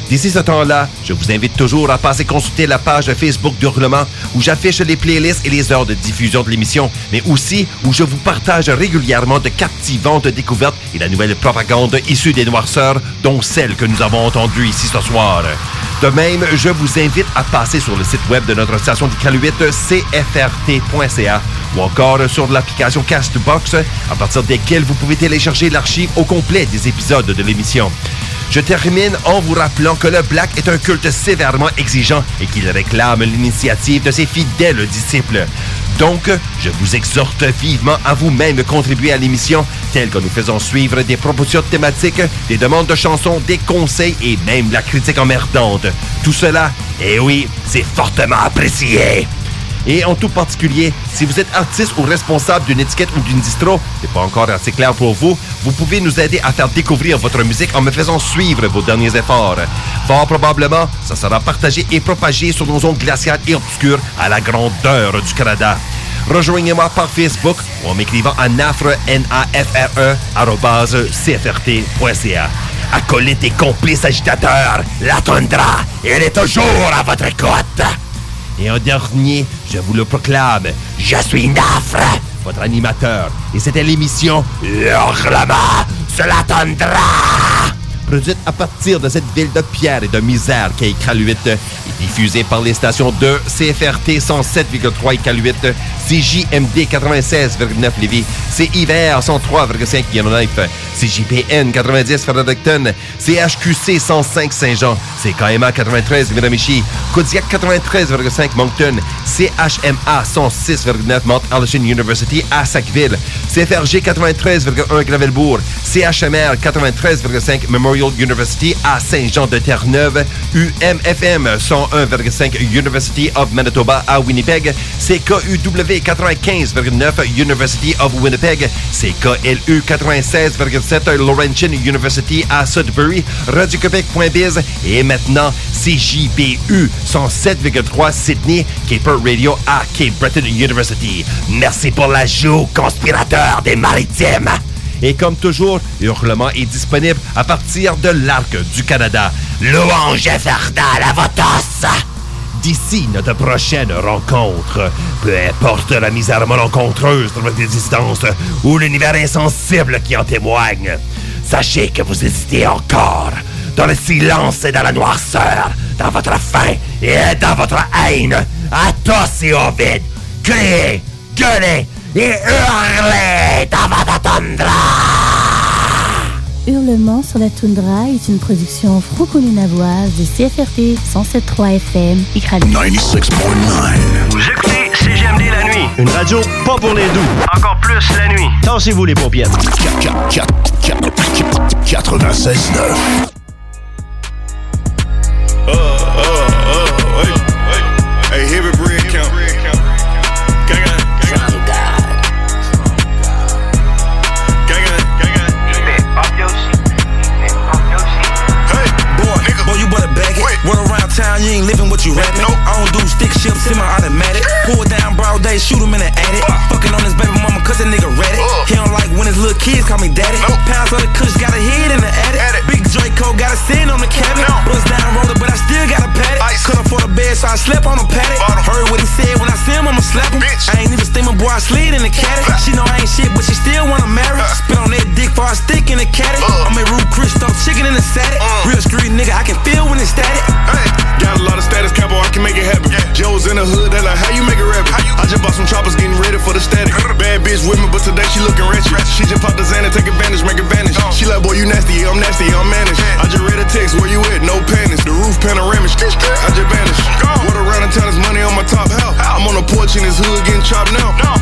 D'ici ce temps-là, je vous invite toujours à passer consulter la page Facebook d'Hurlement où j'affiche les playlists et les heures de diffusion de l'émission, mais aussi où je vous partage régulièrement de captivantes découvertes et la nouvelle propagande issue des noirceurs, dont celle que nous avons entendue ici ce soir. De même, je vous invite à passer sur le site web de notre station d'Iqaluit, cfrt.ca, ou encore sur l'application Castbox, à partir desquelles vous pouvez télécharger l'archive au complet des épisodes de l'émission. Je termine en vous rappelant que le black est un culte sévèrement exigeant et qu'il réclame l'initiative de ses fidèles disciples. Donc, je vous exhorte vivement à vous-même contribuer à l'émission, telle que nous faisons suivre des propositions thématiques, des demandes de chansons, des conseils et même la critique emmerdante. Tout cela, eh oui, c'est fortement apprécié. Et en tout particulier, si vous êtes artiste ou responsable d'une étiquette ou d'une distro, c'est pas encore assez clair pour vous, vous pouvez nous aider à faire découvrir votre musique en me faisant suivre vos derniers efforts. Fort probablement, ça sera partagé et propagé sur nos ondes glaciales et obscures à la grandeur du Canada. Rejoignez-moi par Facebook ou en m'écrivant à nafre, N-A-F-R-E, arrobase cfrt.ca. Acolyte et complice agitateur, la tundra, elle est toujours à votre écoute. Et en dernier, je vous le proclame, je suis Nafre, votre animateur. Et c'était l'émission Hurlement sur la tundra. Produite à partir de cette ville de pierre et de misère qu'est Iqaluit et diffusée par les stations de CFRT 107,3 Iqaluit, CJMD 96,9 Lévis, CIVR 103,5 Yellowknife, CJPN 90 Fredericton, CHQC 105 Saint-Jean, CKMA 93 Miramichi, Kodiak 93,5 Moncton, CHMA 106,9 Mount Allison University à Sackville, CFRG 93,1 Gravelbourg, CHMR 93,5 Memorial University à Saint-Jean-de-Terre-Neuve, UMFM 101,5 University of Manitoba à Winnipeg, CKUW 95,9 University of Winnipeg, CKLU 96,7 Laurentian University à Sudbury, radioquebec.biz et maintenant CJBU 107,3 Sydney, Caper Radio à Cape Breton University. Merci pour l'ajout, conspirateur des maritimes! Et comme toujours, Hurlement est disponible à partir de l'Arc du Canada. Louange infernale à votre os! D'ici notre prochaine rencontre, peu importe la misère malencontreuse de votre existence ou l'univers insensible qui en témoigne, sachez que vous hésitez encore dans le silence et dans la noirceur, dans votre faim et dans votre haine, à tous et au vide. Criez, gueulez et hurlez dans votre tundra! Hurlement sur la toundra est une production franco-lunavoise de CFRT 107.3 FM et 96.9. Vous écoutez CGMD la nuit. Une radio pas pour les doux. Encore plus la nuit. Tassez-vous les paupières. 96.9 Uh, ain't living what you rapping. I don't do stick shifts in my automatic. Pull down broad day, shoot him in the attic. Fucking on his baby mama, cause that nigga read it. He don't like when his little kids call me daddy. Pounds of the kush got a head in the attic. Big Draco got a sin on the cabinet. Bust down roller, but I still got a paddock. Couldn't afford a bed, so I slept on a paddock. Heard what he said when I see him, I'ma slap him. I ain't even steaming, boy, I slid in the caddy. She know I ain't shit, but she still wanna marry. Spit on that dick for a stick in the caddy. I'm a root Christo, chicken in the static. Real street nigga, I can feel when it's static. Got a lot of status, capo, I can make it happen. Joe's in the hood, they like, how you make it rappen? I just bought some choppers, getting ready for the static. *laughs* Bad bitch with me, but today she looking ratchet. She just popped the Xanax, take advantage, make advantage. She like, boy, you nasty, yeah, I'm nasty, yeah, I'm managed. I just read a text, where you at? No panties. The roof panoramic, I just vanished. What around the town is money on my top half. I'm on the porch in his hood getting chopped now.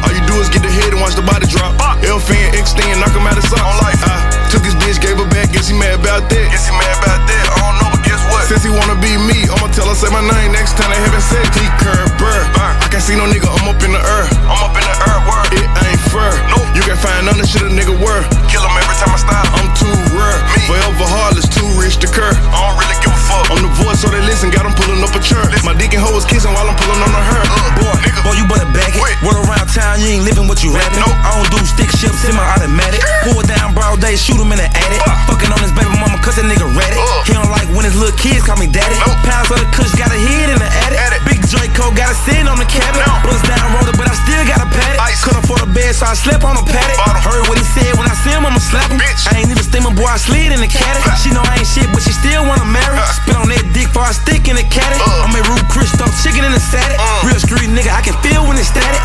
Kids call me daddy. Pounds of the kush got a head in the attic. Big Draco got a sin on the cabin. Bust down roller, but I still got a paddock. Couldn't afford a bed, so I slept on a paddock. Heard what he said when I see him, I'ma slap him. I ain't even steaming, boy, I slid in the caddy. She know I ain't shit, but she still wanna marry. Spit on that dick for I stick in the caddy. I'm a root Chris, chicken in the static. Real street nigga, I can feel when it's static.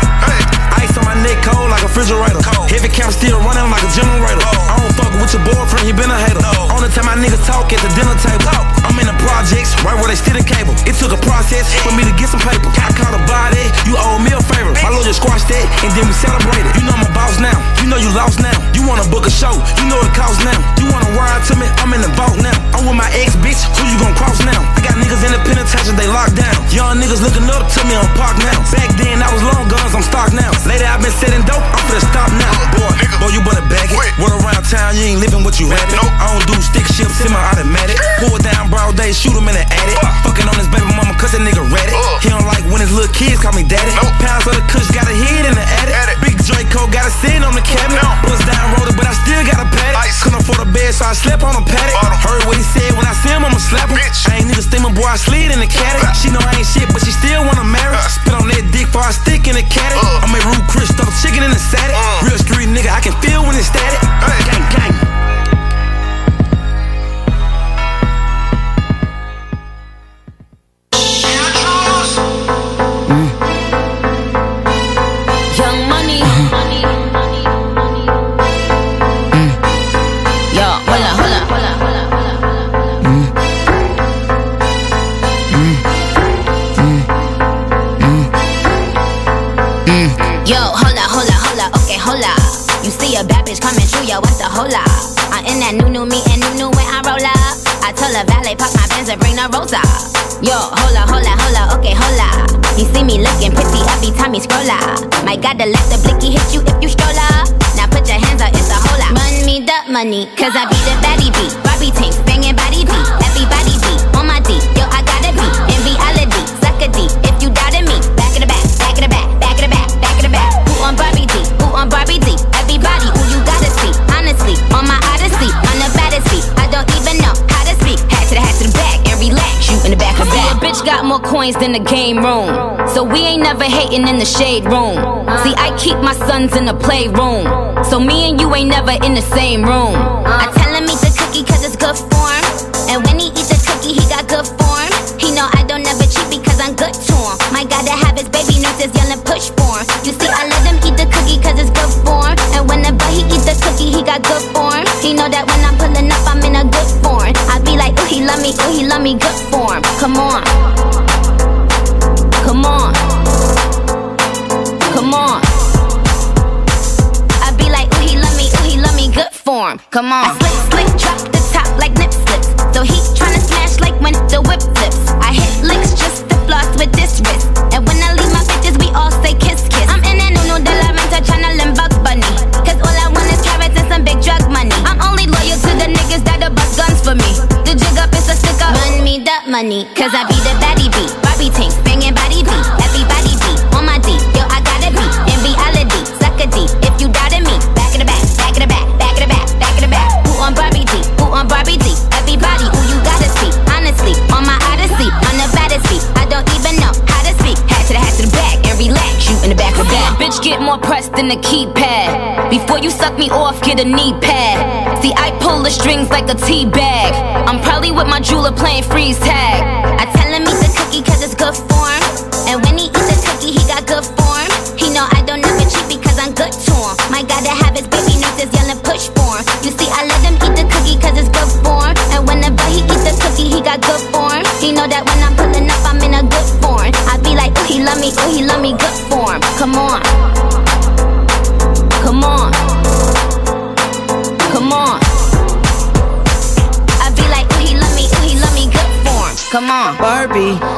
Ice on my neck, cold like a refrigerator. Heavy cap still running like a generator. I don't fuck with your boyfriend, he been a hater. Time my niggas talk at the dinner table. I'm in the projects, right where they steal the cable. It took a process for me to get some paper. I caught a body, you owe me a favor. My lawyer squashed that, and then we celebrated. You know I'm boss now, you know you lost now. You wanna book a show, you know it costs now. You wanna ride to me, I'm in the vault now. I'm with my ex bitch, who you gon' cross now? I got niggas in the penitentiary, they locked down. Young niggas looking up to me on park now. Back then I was long guns, I'm stocked now. Later I've been setting dope, I'm finna stop now. Boy, boy, you better back it. Word around town, you ain't living what you had it. I don't do stick shifts in my automatic. Pull down broad day, shoot him in the attic. Fucking on his baby mama, cause that nigga it. He don't like when his little kids call me daddy. Pounds of the kush got a head in the attic. Big Draco got a sin on the cabinet. Bust down roller, but I still got a paddock. Couldn't afford a bed, so I slept on a paddock. Heard what he said when I see him, I'ma slap him. I ain't even steaming, boy, I slid in the caddy. She know I ain't shit, but she still wanna marry. Spit on that dick before I stick in the caddy. I'm a root Chris, stuff chicken in the static. Real street nigga, I can feel when it's static. Gang, gang. Okay. You see a bad bitch coming through, yo, what's the hola? I'm in that new new me and new new when I roll up. I tell a valet, park my Benz and bring the rosa. Yo, hola, hola, hola, okay, hola. You see me looking pretty every time you scroll up. My God, the let the blicky hit you if you stroll up. Now put your hands up, it's a hola. Run me the money, cause I be the baddie beat. Barbie tank, banging body beat. Everybody beat on my D. Yo, I gotta be in reality. Suck a D got more coins than the game room. So we ain't never hating in the shade room. See, I keep my sons in the playroom. So me and you ain't never in the same room. I tell him eat the cookie cause it's good form. And when he eats the cookie, he got good form. He know I don't never cheat because I'm good to him. My God, to have his baby nurses yelling push for him. You see, I let him eat the cookie cause it's good form. And whenever he eat the cookie, he got good form. He know that when I'm pulling up, I'm in a good form. I be like, ooh, he love me, ooh, he love me, good form. Come on. Come on. Slick, slick, drop the top like nip slips. So he tryna smash like when the whip flips. I hit licks just to floss with this wrist. And when I leave my bitches, we all say kiss, kiss. I'm in that no de la renta tryna limb Bugs Bunny. Cause all I want is carrots and some big drug money. I'm only loyal to the niggas that'll bust guns for me. The jig up is a sticker. Run me that money. Cause I be the than a keypad. Before you suck me off, get a knee pad. See, I pull the strings like a tea bag. I'm probably with my jeweler playing freeze tag.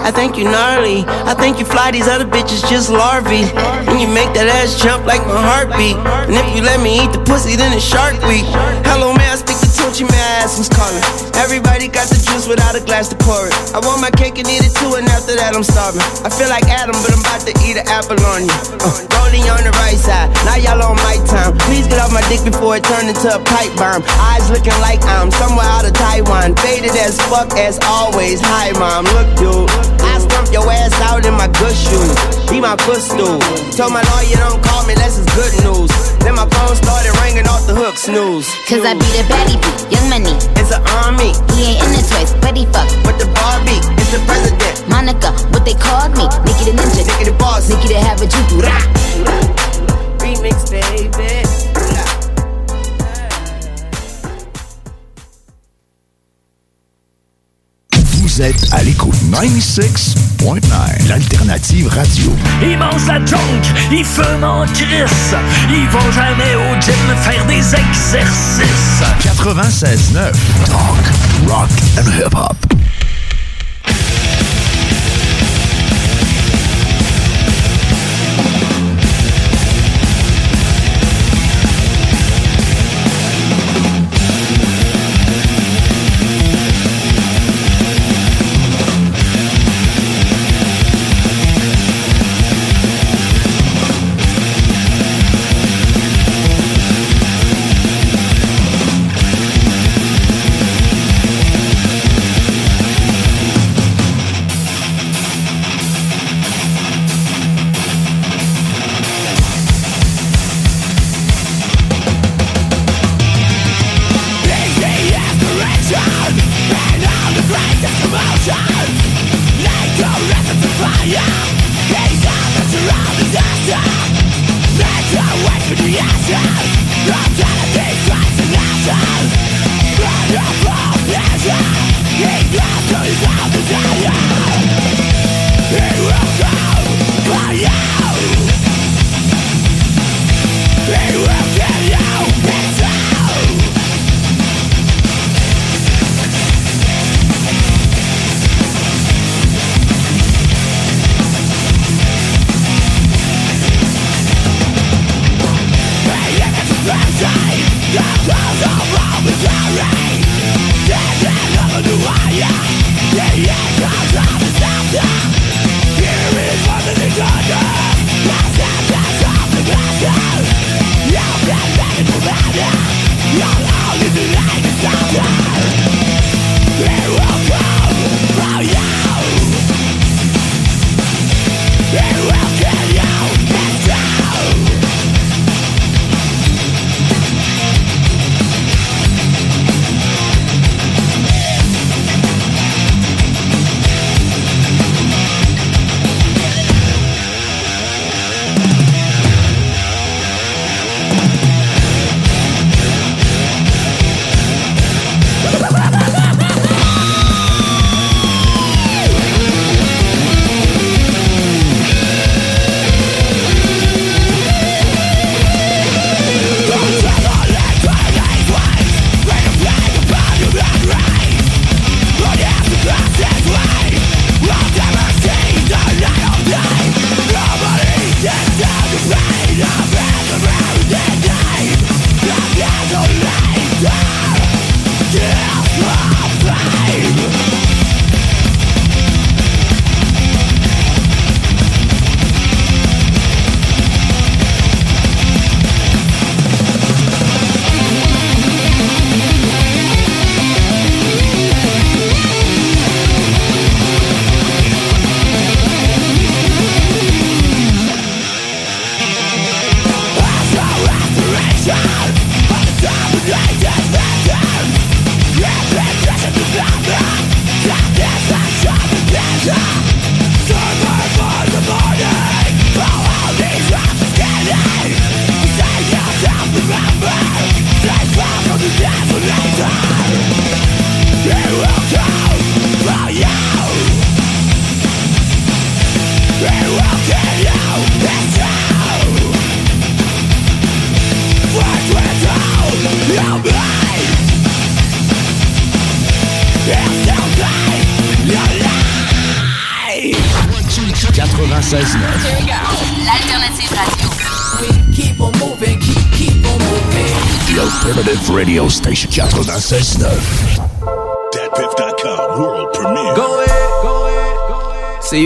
I think you gnarly. I think you fly these other bitches just larvae. And you make that ass jump like my heartbeat. And if you let me eat the pussy, then it's Shark Week. Hello, man, Who's calling. Everybody got the juice without a glass to pour it. I want my cake and eat it too, and after that, I'm starving. I feel like Adam, but I'm about to eat an apple on you. Uh, rolling on the right side, now y'all on my time. Please get off my dick before it turn into a pipe bomb. Eyes looking like I'm somewhere out of Taiwan. Faded as fuck as always. Hi, mom, look, dude. I stump your ass out in my good shoes. Be my footstool. Told my lawyer don't call me unless it's good news. Then my phone started ringing off the hook, snooze. Cause I be the baddie beat, young money. It's an army. He ain't in the toys, but he fuck. With the Barbie, it's the president. Monica, what they called me. Nikki the ninja. Nikki the boss. Nikki the have a juju. Remix, baby. Vous êtes à l'écoute 96.9, l'alternative radio. Ils mangent la junk, ils fument en crisse. Ils vont jamais au gym faire des exercices. 96.9, talk, rock and hip-hop. L'alternative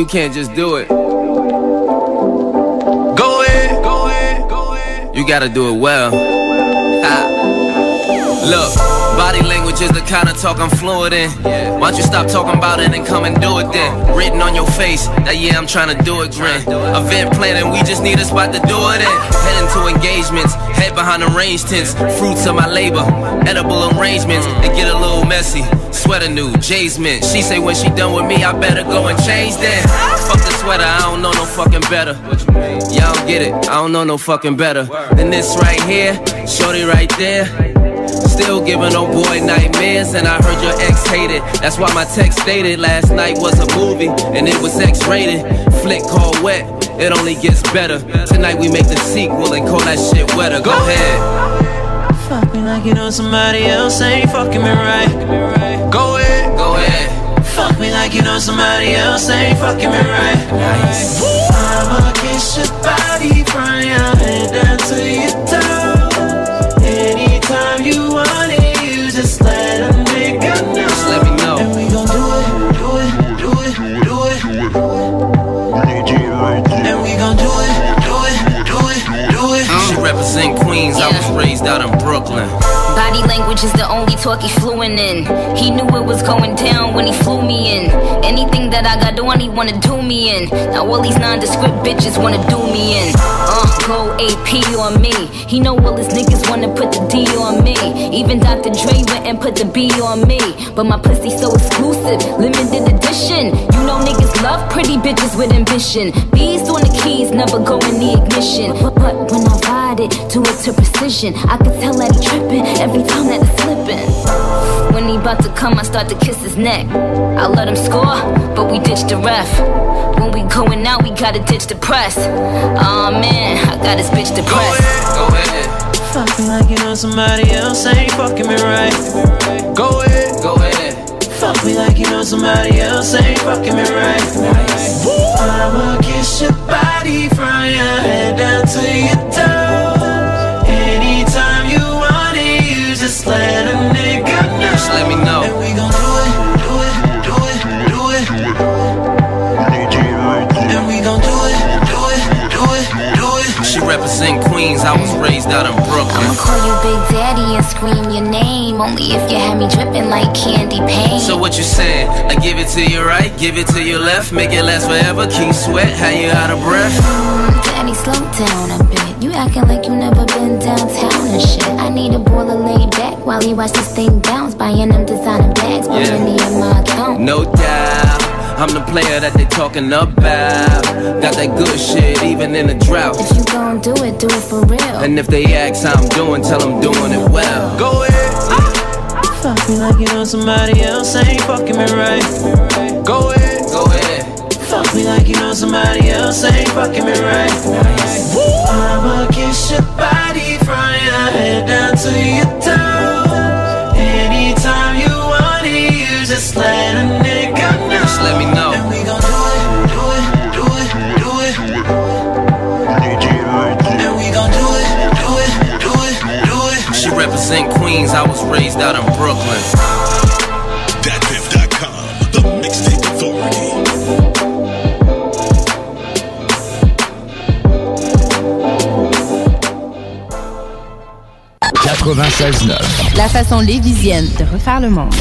can't just do it. Go ahead, go ahead, go ahead. You gotta do it well. Look. Body language is the kind of talk I'm fluent in. Why don't you stop talking about it and come and do it then? Written on your face that yeah, I'm trying to do it, grin. Event planning, we just need a spot to do it in. Heading to engagements, head behind the range tents. Fruits of my labor, edible arrangements. It get a little messy. Sweater new, Jay's mint. She say when she done with me, I better go and change that. Fuck the sweater, I don't know no fucking better. Y'all get it, I don't know no fucking better than this right here. Shorty right there. Still giving old boy nightmares, and I heard your ex hated. That's why my text stated last night was a movie, and it was X rated. Flick called wet, it only gets better. Tonight we make the sequel and call that shit wetter. Go ahead. Fuck me like you know somebody else ain't fucking me right. Go ahead, go ahead. Fuck me like you know somebody else ain't fucking me right. Nice. I'ma kiss your body from your head down to your toe. Anytime you want it, you just let a nigga know. Just let me know. And we gon' do it, do it, do it, do it. And we gon' do it, do it, do it, do it. She represent Queens, I was raised out in Brooklyn. Body language is the only talk he fluent in. He knew it was going down when he flew me in. Anything that I got on, he wanna do me in. Now all these nondescript bitches wanna do me in. Uh, go AP on me. He know all his niggas wanna put the D on me. Even Dr. Dre went and put the B on me. But my pussy so exclusive, limited edition. You know niggas love pretty bitches with ambition. Bees on the keys, never go in the ignition. But, but when I ride it, do it to precision. I can tell that he tripping every time that it's slipping. When he about to come, I start to kiss his neck. I let him score, but we ditch the ref. When we going out, we gotta ditch the press. Aw oh, man, I got this bitch depressed. Go ahead. Fuck me like you know somebody else ain't fucking me right. Go ahead, go ahead. Fuck me like you know somebody else ain't fucking me right. Nice. I'ma kiss your body from your head down to your toe. Just let a nigga know. Just let me know. And we gon' do it, do it, do it, do it. And we gon' do it, do it, do it, do it. She represent Queens, I was raised out in Brooklyn. I'ma call you Big Daddy and scream your name. Only if you had me dripping like candy paint. So what you saying? I give it to your right, give it to your left, make it last forever, keep sweat, how you out of breath? Mm, Daddy, slow down a bit. You acting like you never been downtown and shit. I need a baller laid back while he watch this thing bounce, buying them designer bags, put Yeah. money in my account. No doubt. I'm the player that they talking about. Got that good shit even in a drought. If you gon' do it, do it for real. And if they ask how I'm doing, tell them doing it well. Go ahead. Fuck me like you know somebody else ain't fucking me right. Go ahead, go ahead. Fuck me like you know somebody else ain't fucking me right. I'ma kiss your body from your head down to your toe. Anytime you want it, you just let a nigga know. Just let me know. And we gon' do it, do it, do it, do it. And we gon' do it, do it, do it, do it. She represent Queens, I was raised out in Brooklyn. La façon lévisienne de refaire le monde.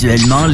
Intellectuellement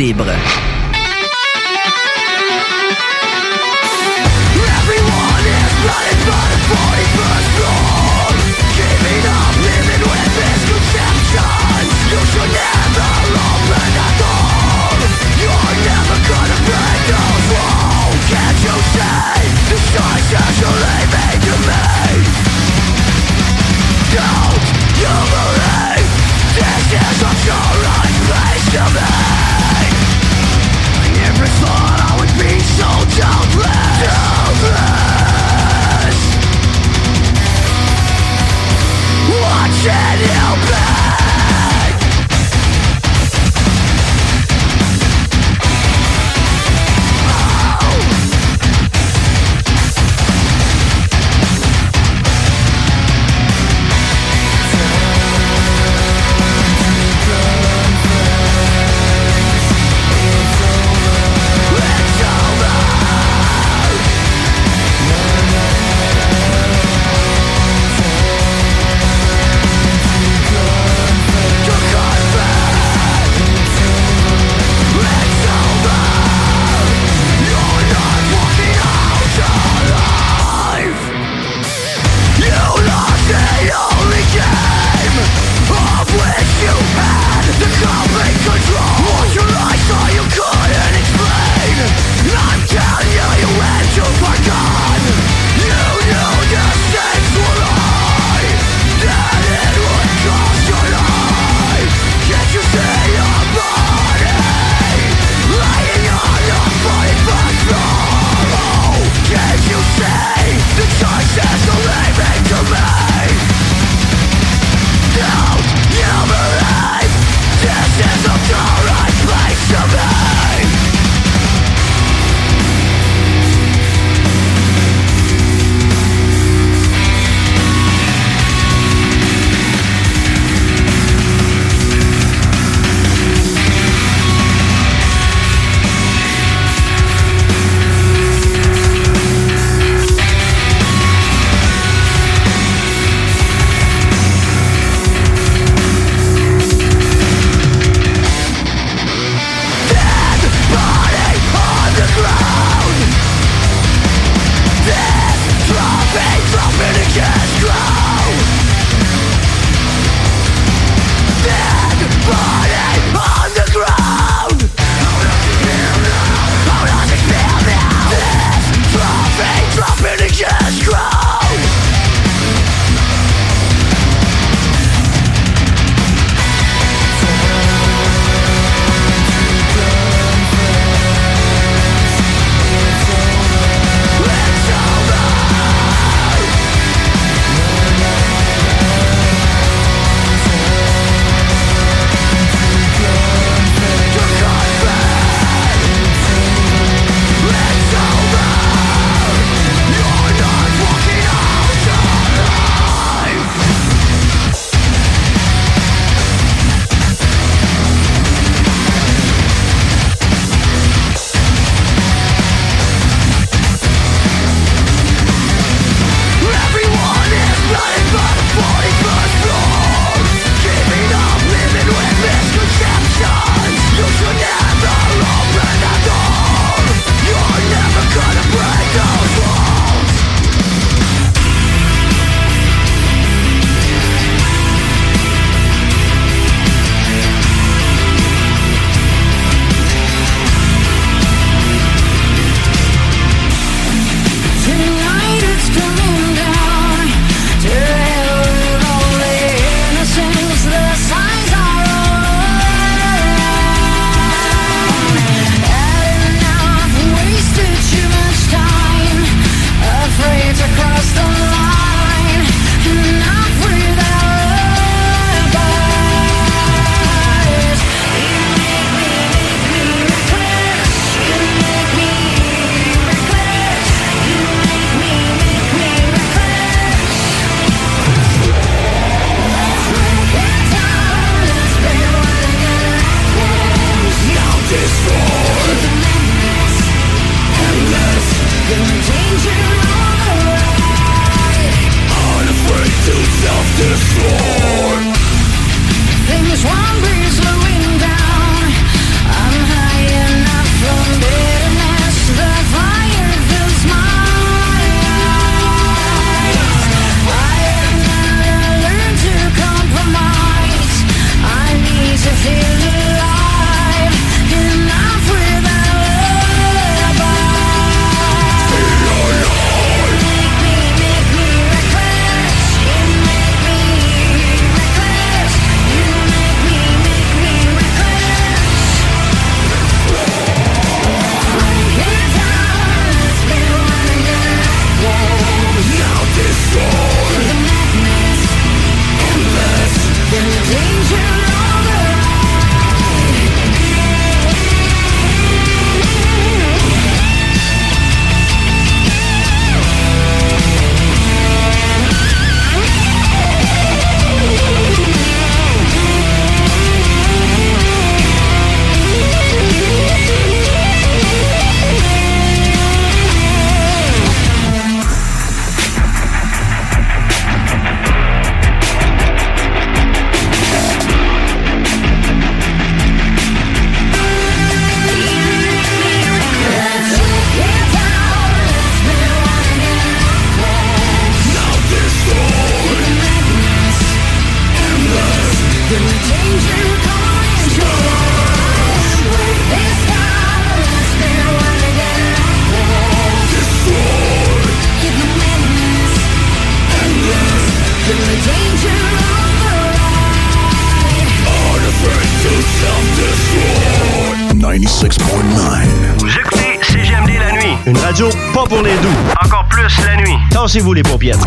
nuit. Tassez-vous les paupières.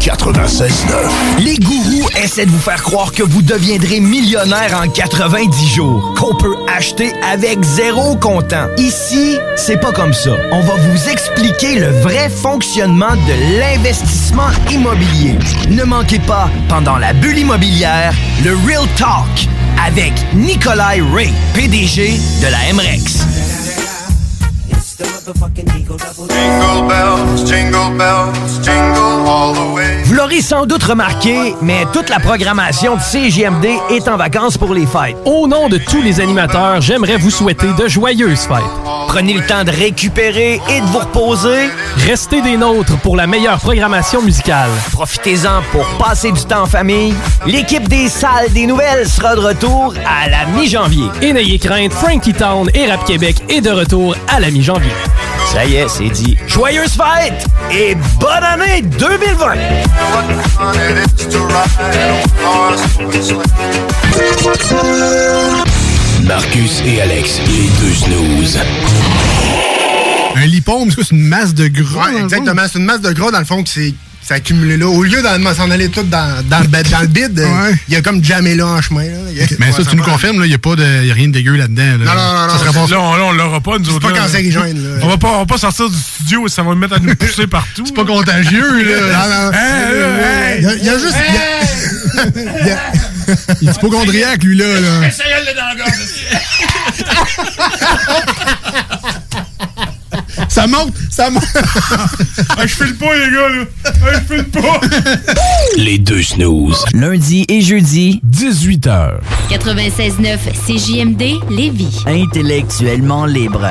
96.9. Les gourous essaient de vous faire croire que vous deviendrez millionnaire en 90 jours, qu'on peut acheter avec zéro comptant. Ici, c'est pas comme ça. On va vous expliquer le vrai fonctionnement de l'investissement immobilier. Ne manquez pas, pendant la bulle immobilière, le Real Talk avec Nikolai Ray, PDG de la MREX. Vous l'aurez sans doute remarqué, mais toute la programmation de CGMD est en vacances pour les fêtes. Au nom de tous les animateurs, j'aimerais vous souhaiter de joyeuses fêtes. Prenez le temps de récupérer et de vous reposer. Restez des nôtres pour la meilleure programmation musicale. Profitez-en pour passer du temps en famille. L'équipe des salles des nouvelles sera de retour à la mi-janvier. Et n'ayez crainte, Frankie Town et Rap Québec est de retour à la mi-janvier. Ça y est, c'est dit. Joyeuses fêtes et bonne année 2020! Marcus et Alex, les deux snooze. Un lipome, c'est une masse de gras? Ouais, exactement. C'est une masse de gras, dans le fond, que c'est c'est accumulé là. Au lieu d'en s'en aller tout dans, dans, dans le bide, euh, il y a comme jamais là en chemin. là. Mais ça, tu nous confirmes, il n'y a, pas de- y a rien de dégueu là-dedans. là. Non, non, non, Ça non, serait pas c'est- ça. là, on, l'aura pas, nous C'est autres. pas là. cancérigène, là. On va pas, on va pas sortir du studio et ça va nous mettre à nous pousser *laughs* partout. C'est pas contagieux, là. *laughs* Non, non. Hey, Il y a- il y a juste- il y a- *laughs* il y a- Il est hypochondriaque, lui, là. là. Ça monte, ça monte. *laughs* Ah, je file pas, les gars, là. Ah, je file pas. *laughs* Les deux snooze. Lundi et jeudi, 18h. 96.9 CJMD Lévis. intellectuellement libre.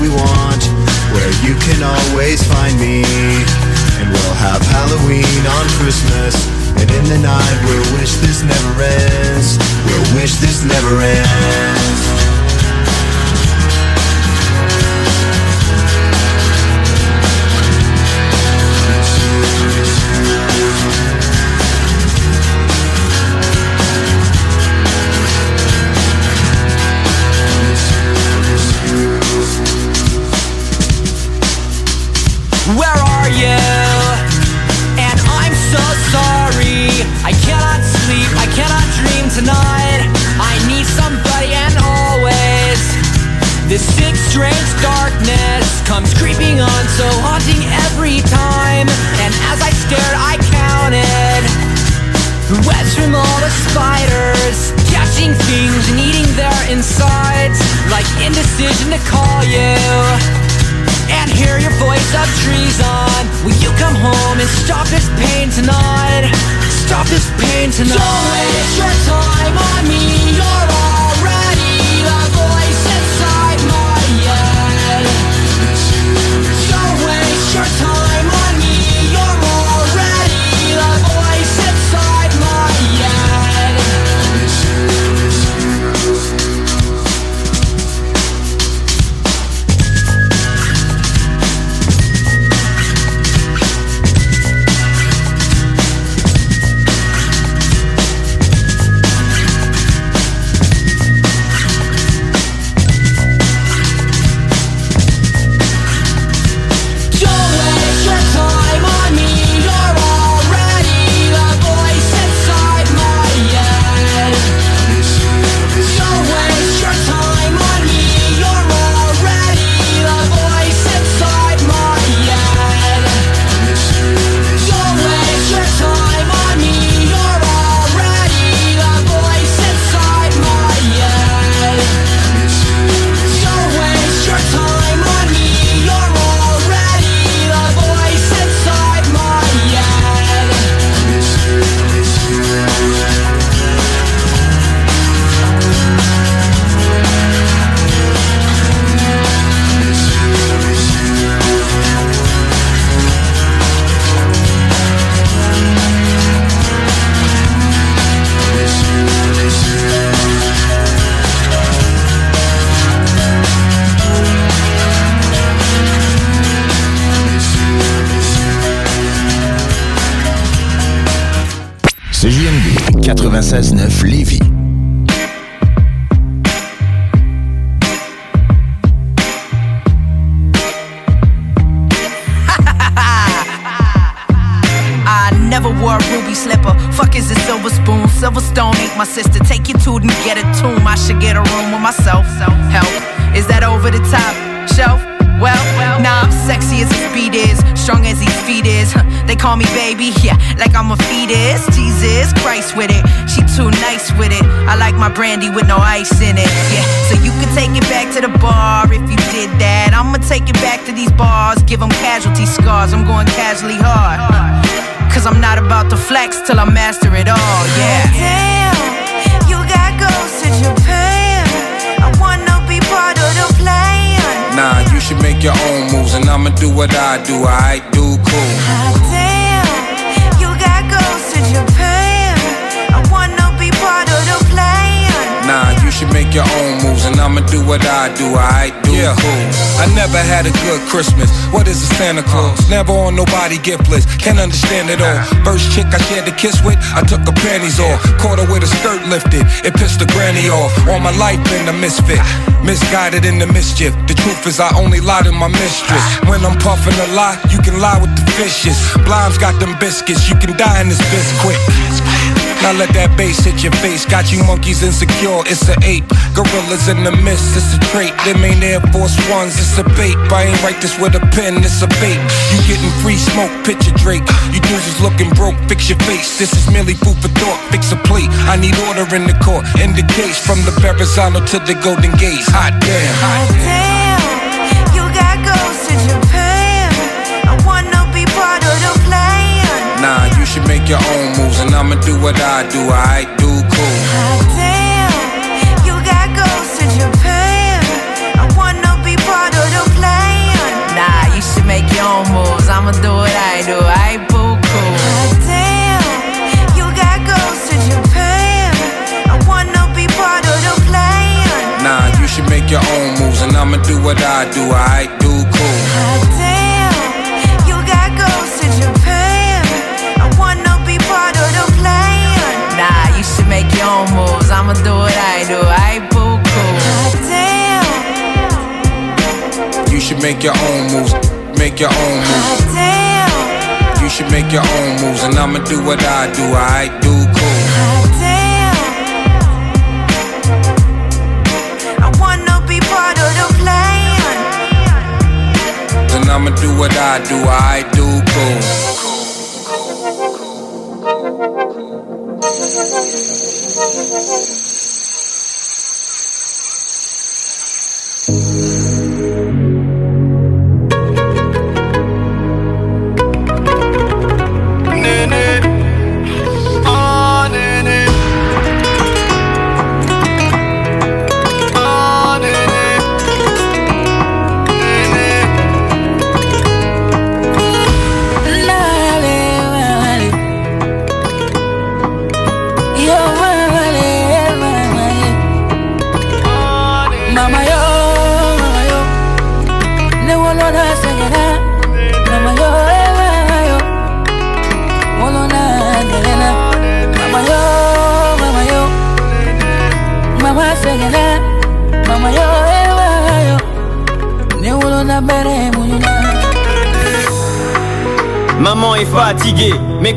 We want. Where you can always find me. And we'll have Halloween on Christmas. And in the night we'll wish this never ends. We'll wish this never ends. I'ma do what I do. I do cool. Ah, damn, you got ghosts in Japan. I wanna be part of the plan. Nah, you should make your own I'ma do what I do. I do yeah. cool. I never had a good Christmas. What is a Santa Claus? Uh. Never on nobody gift list. Can't understand it all. First chick I shared a kiss with, I took her panties off. Caught her with a skirt lifted. It pissed the granny off. All my life been a misfit. Misguided in the mischief. The truth is I only lie to my mistress. Ah. When I'm puffing a lie, you can lie with the fishes. Blimes got them biscuits. You can die in this biscuit. Now let that bass hit your face. Got you monkeys insecure, it's a ape. Gorillas in the mist, it's a trait. Them ain't Air Force Ones, it's a bait. I ain't write this with a pen, it's a bait. You getting free smoke, picture Drake. You dudes is looking broke, fix your face. This is merely food for thought, fix a plate. I need order in the court. In the case, from the Verrazano to the Golden Gates. Hot damn. Damn, should make your own moves, and I'ma do what I do. I do cool. Ah, damn, you got goals to Japan. I wanna be part of the plan. Nah, you should make your own moves. I'ma do what I do. I boo cool. Ah, damn, you got goals to Japan. I wanna be part of the plan. Nah, you should make your own moves, and I'ma do what I do. I do cool. Damn, own moves. I'ma do what I do. I boo cool. Damn, You should make your own moves. Make your own moves. damn, You should make your own moves, and I'ma do what I do. I do cool. damn. I wanna be part of the plan. And I'ma do what I do. I do cool.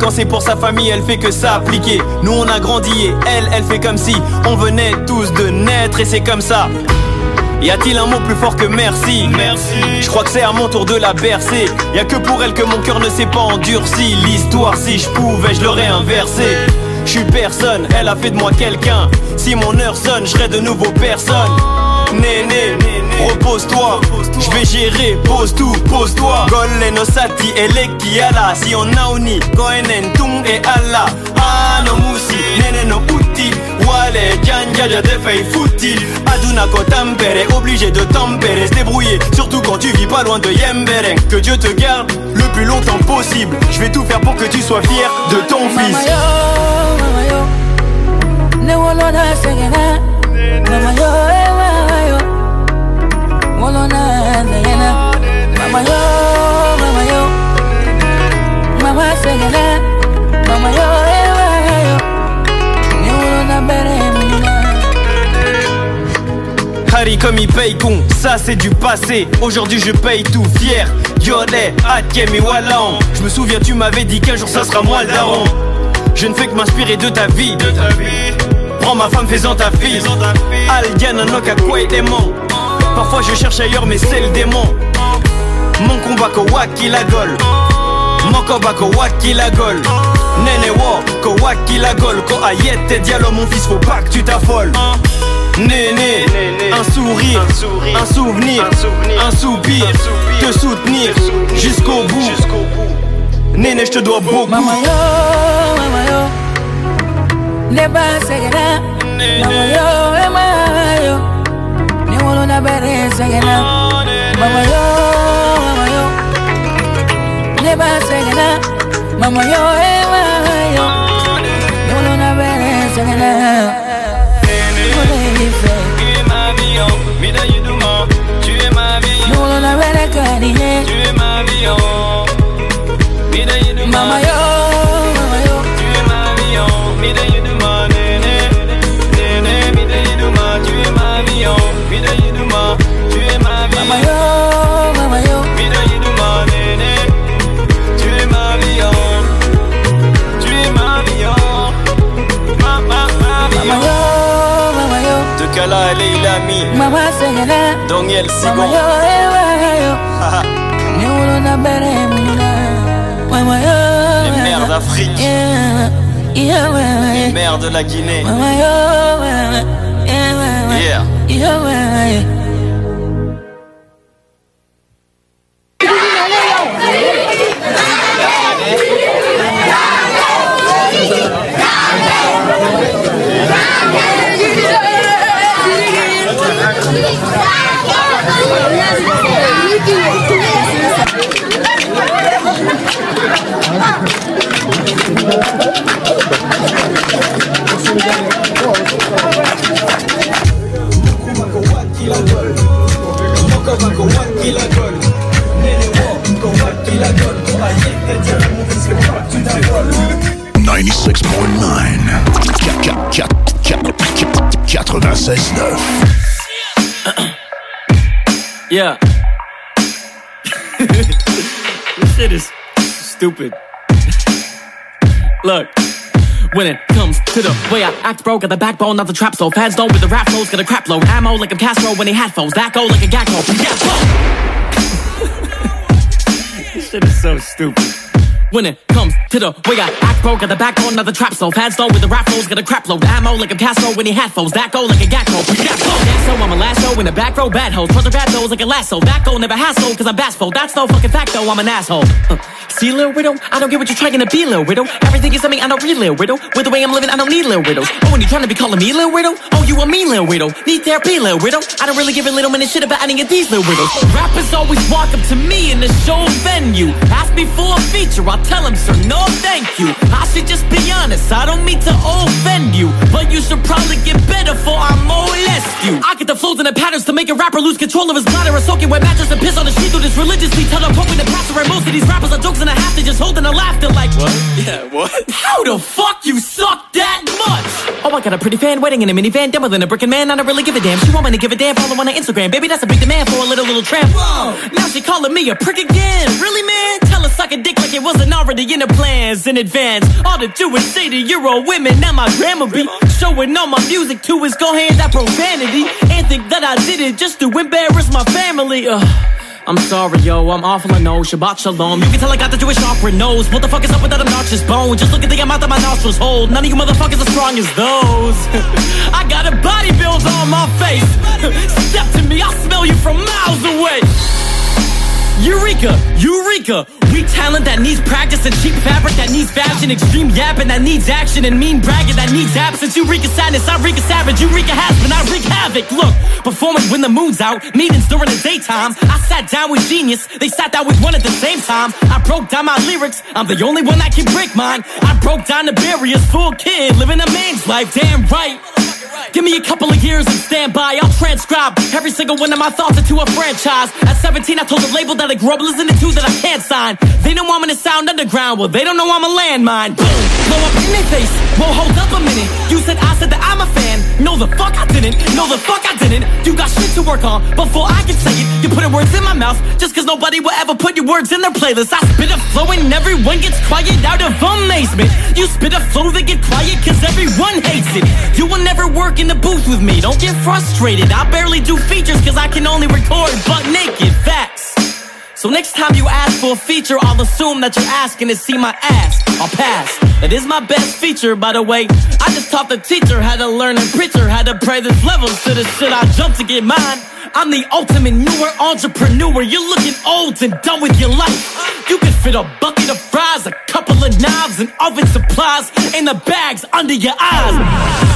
Quand c'est pour sa famille, elle fait que s'appliquer. Nous on a grandi et elle, elle fait comme si on venait tous de naître et c'est comme ça. Y a-t-il un mot plus fort que merci? Merci. Je crois que c'est à mon tour de la bercer. Y a que pour elle que mon cœur ne s'est pas endurci. L'histoire, si je pouvais, je l'aurais inversé. Je suis personne, elle a fait de moi quelqu'un. Si mon heure sonne, je serai de nouveau personne. Néné, repose-toi, je vais gérer, pose tout, pose-toi. Golle no sati eleki ala, si on nauni, goenen tung et ala. Ah no musi, nene no uti, wale janja ja te fei fouti. Aduna ko tampere, obligé de tempérer, se débrouiller, surtout quand tu vis pas loin de Yemberen. Que Dieu te garde le plus longtemps possible. Je vais tout faire pour que tu sois fier de ton fils. Harry comme il paye con, ça c'est du passé. Aujourd'hui je paye tout fier. Yodé, Atkem et Wallan Je me souviens tu m'avais dit qu'un jour ça sera moi le daron. Je ne fais que m'inspirer de ta vie. Prends ma femme faisant ta fille. Algan Noka quoi démon Parfois je cherche ailleurs mais c'est le démon. Mon combat ko waki la gol Mon combat ko waki la gol Nene wo ko waki la gol Ko ayette dialo mon fils faut pas que tu t'affoles. Néné, un sourire, un souvenir, un soupir, te soutenir jusqu'au bout. Néné, je te dois beaucoup. Yo, yo, ne yo, na bere segera. Mama yo, mama yo, ne ba segera. Mama yo, eh, mama yo. Ne wolo na bere munyuna. Mama yo, Les mères d'Afrique, les mères de la Guinée. Mama yo, mama, yeah, 96.9. Yeah. *laughs* this shit is stupid. Look. When it comes to the way I act, bro, got the backbone, not the trap so Fans don't with the rap flows, got a crap load. Ammo like I'm Castro when he had foes. That go like a gag *laughs* This shit is so stupid. When it comes to the way I act, bro, got the backbone, not the trap so Fans don't with the rap flows, got a crap load. Ammo like I'm Castro when he had foes. That go like a gag That's so I'm a lasso in the back row, bad hoes. Put the bad nose like a lasso. That go never hassle, cause I'm bashful. That's no fucking fact though, I'm an asshole. Uh, See, little widow, I don't get what you're trying to be, little widow. Everything is something I don't read, little widow. With the way I'm living, I don't need little widows. Oh, when you trying to be calling me little widow? Oh, you a mean little widow. Need therapy, little widow. I don't really give a little minute shit about any of these little widows. Rappers always walk up to me in the show venue. Ask me for a feature, I'll tell them, sir, no thank you. I should just be honest, I don't mean to offend you. But you should probably get better for I molest you. I get the flows and the patterns to make a rapper lose control of his bladder. A soaking wet mattress and piss on the sheet through this religiously. Tell them hoping the pastor and most of these rappers are jokes and a half. They just holding a laughter like what? Yeah, what? *laughs* How the fuck you suck that much? Oh, I got a pretty fan wedding in a minivan, dumber than a brickin' man. I don't really give a damn. She want me to give a damn. Follow on her Instagram, baby. That's a big demand for a little little tramp. Whoa. Now she calling me a prick again. Really, man? Tell her suck a dick like it wasn't already in the plans in advance. All to do is say to Euro women, now my grandma be showing all my music to is go hand that profanity and think that I did it just to embarrass my family. Ugh. I'm sorry, yo, I'm awful, I know. Shabbat shalom. You can tell I got the Jewish opera nose. What the fuck is up with that obnoxious bone? Just look at the amount that my nostrils hold. None of you motherfuckers as strong as those. *laughs* I got a body build on my face. *laughs* Step to me, I'll smell you from miles away. Eureka, Eureka! We talent that needs practice and cheap fabric that needs fashion, extreme yapping that needs action and mean bragging that needs absence. Eureka sadness, I wreak a savage, Eureka has been, I wreak havoc. Look, performance when the moon's out, meetings during the daytime. I sat down with genius, they sat down with one at the same time. I broke down my lyrics, I'm the only one that can break mine. I broke down the barriers, full kid, living a man's life, damn right. Give me a couple of years and stand by. I'll transcribe every single one of my thoughts into a franchise. At 17, I told the label that I grew up the to that I can't sign. They know I'm gonna sound underground. Well, they don't know I'm a landmine. Boom, blow up in their face. Whoa, hold up a minute. You said I said that I'm a fan. No, the fuck I didn't. No, the fuck I didn't. You got shit to work on before I can say it. You putting words in my mouth just cause nobody will ever put your words in their playlist. I spit a flow and everyone gets quiet out of amazement. You spit a flow that get quiet cause everyone hates it. You will never work in the booth with me. Don't get frustrated. I barely do features cause I can only record butt naked. Facts. So next time you ask for a feature, I'll assume that you're asking to see my ass. I'll pass. That is my best feature, by the way. I just taught the teacher how to learn and preacher how to pray this levels to the shit I jump to get mine. I'm the ultimate newer entrepreneur. You're looking old and done with your life. You can fit a bucket of fries, a couple of knives, and oven supplies in the bags under your eyes.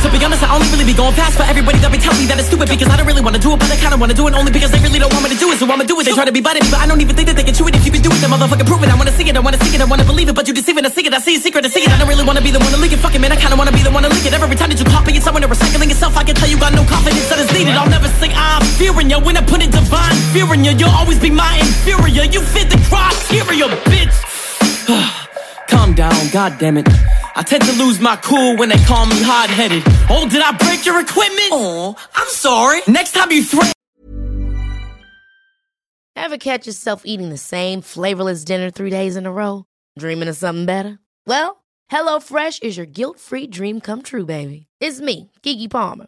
To be honest, I only really be going fast for everybody that be telling me that it's stupid because I don't really want to do it, but I kind of want to do it only because they really don't want me to do it. So I'ma do it. They try to be buddy, but I don't even think that they can chew it. If you can do it, then motherfucking prove it. I wanna see it, I wanna see it, I wanna believe it, but you deceiving, I see it, I see a secret, I see it. I don't really wanna be the one to leak it. Fucking man, I kinda wanna be the one to leak it. Every time that you copy it, someone to recycling yourself, I can tell you got no confidence that is needed. I'll never say I'm fearing you when I put it divine fear in you. You'll always be my inferior. You fit the criteria, bitch. *sighs* Calm down, god damn it. I tend to lose my cool when they call me hard headed. Oh, did I break your equipment? Oh, I'm sorry. Next time you threaten. Ever catch yourself eating the same flavorless dinner three days in a row? Dreaming of something better? Well, HelloFresh is your guilt free dream come true, baby. It's me, Kiki Palmer.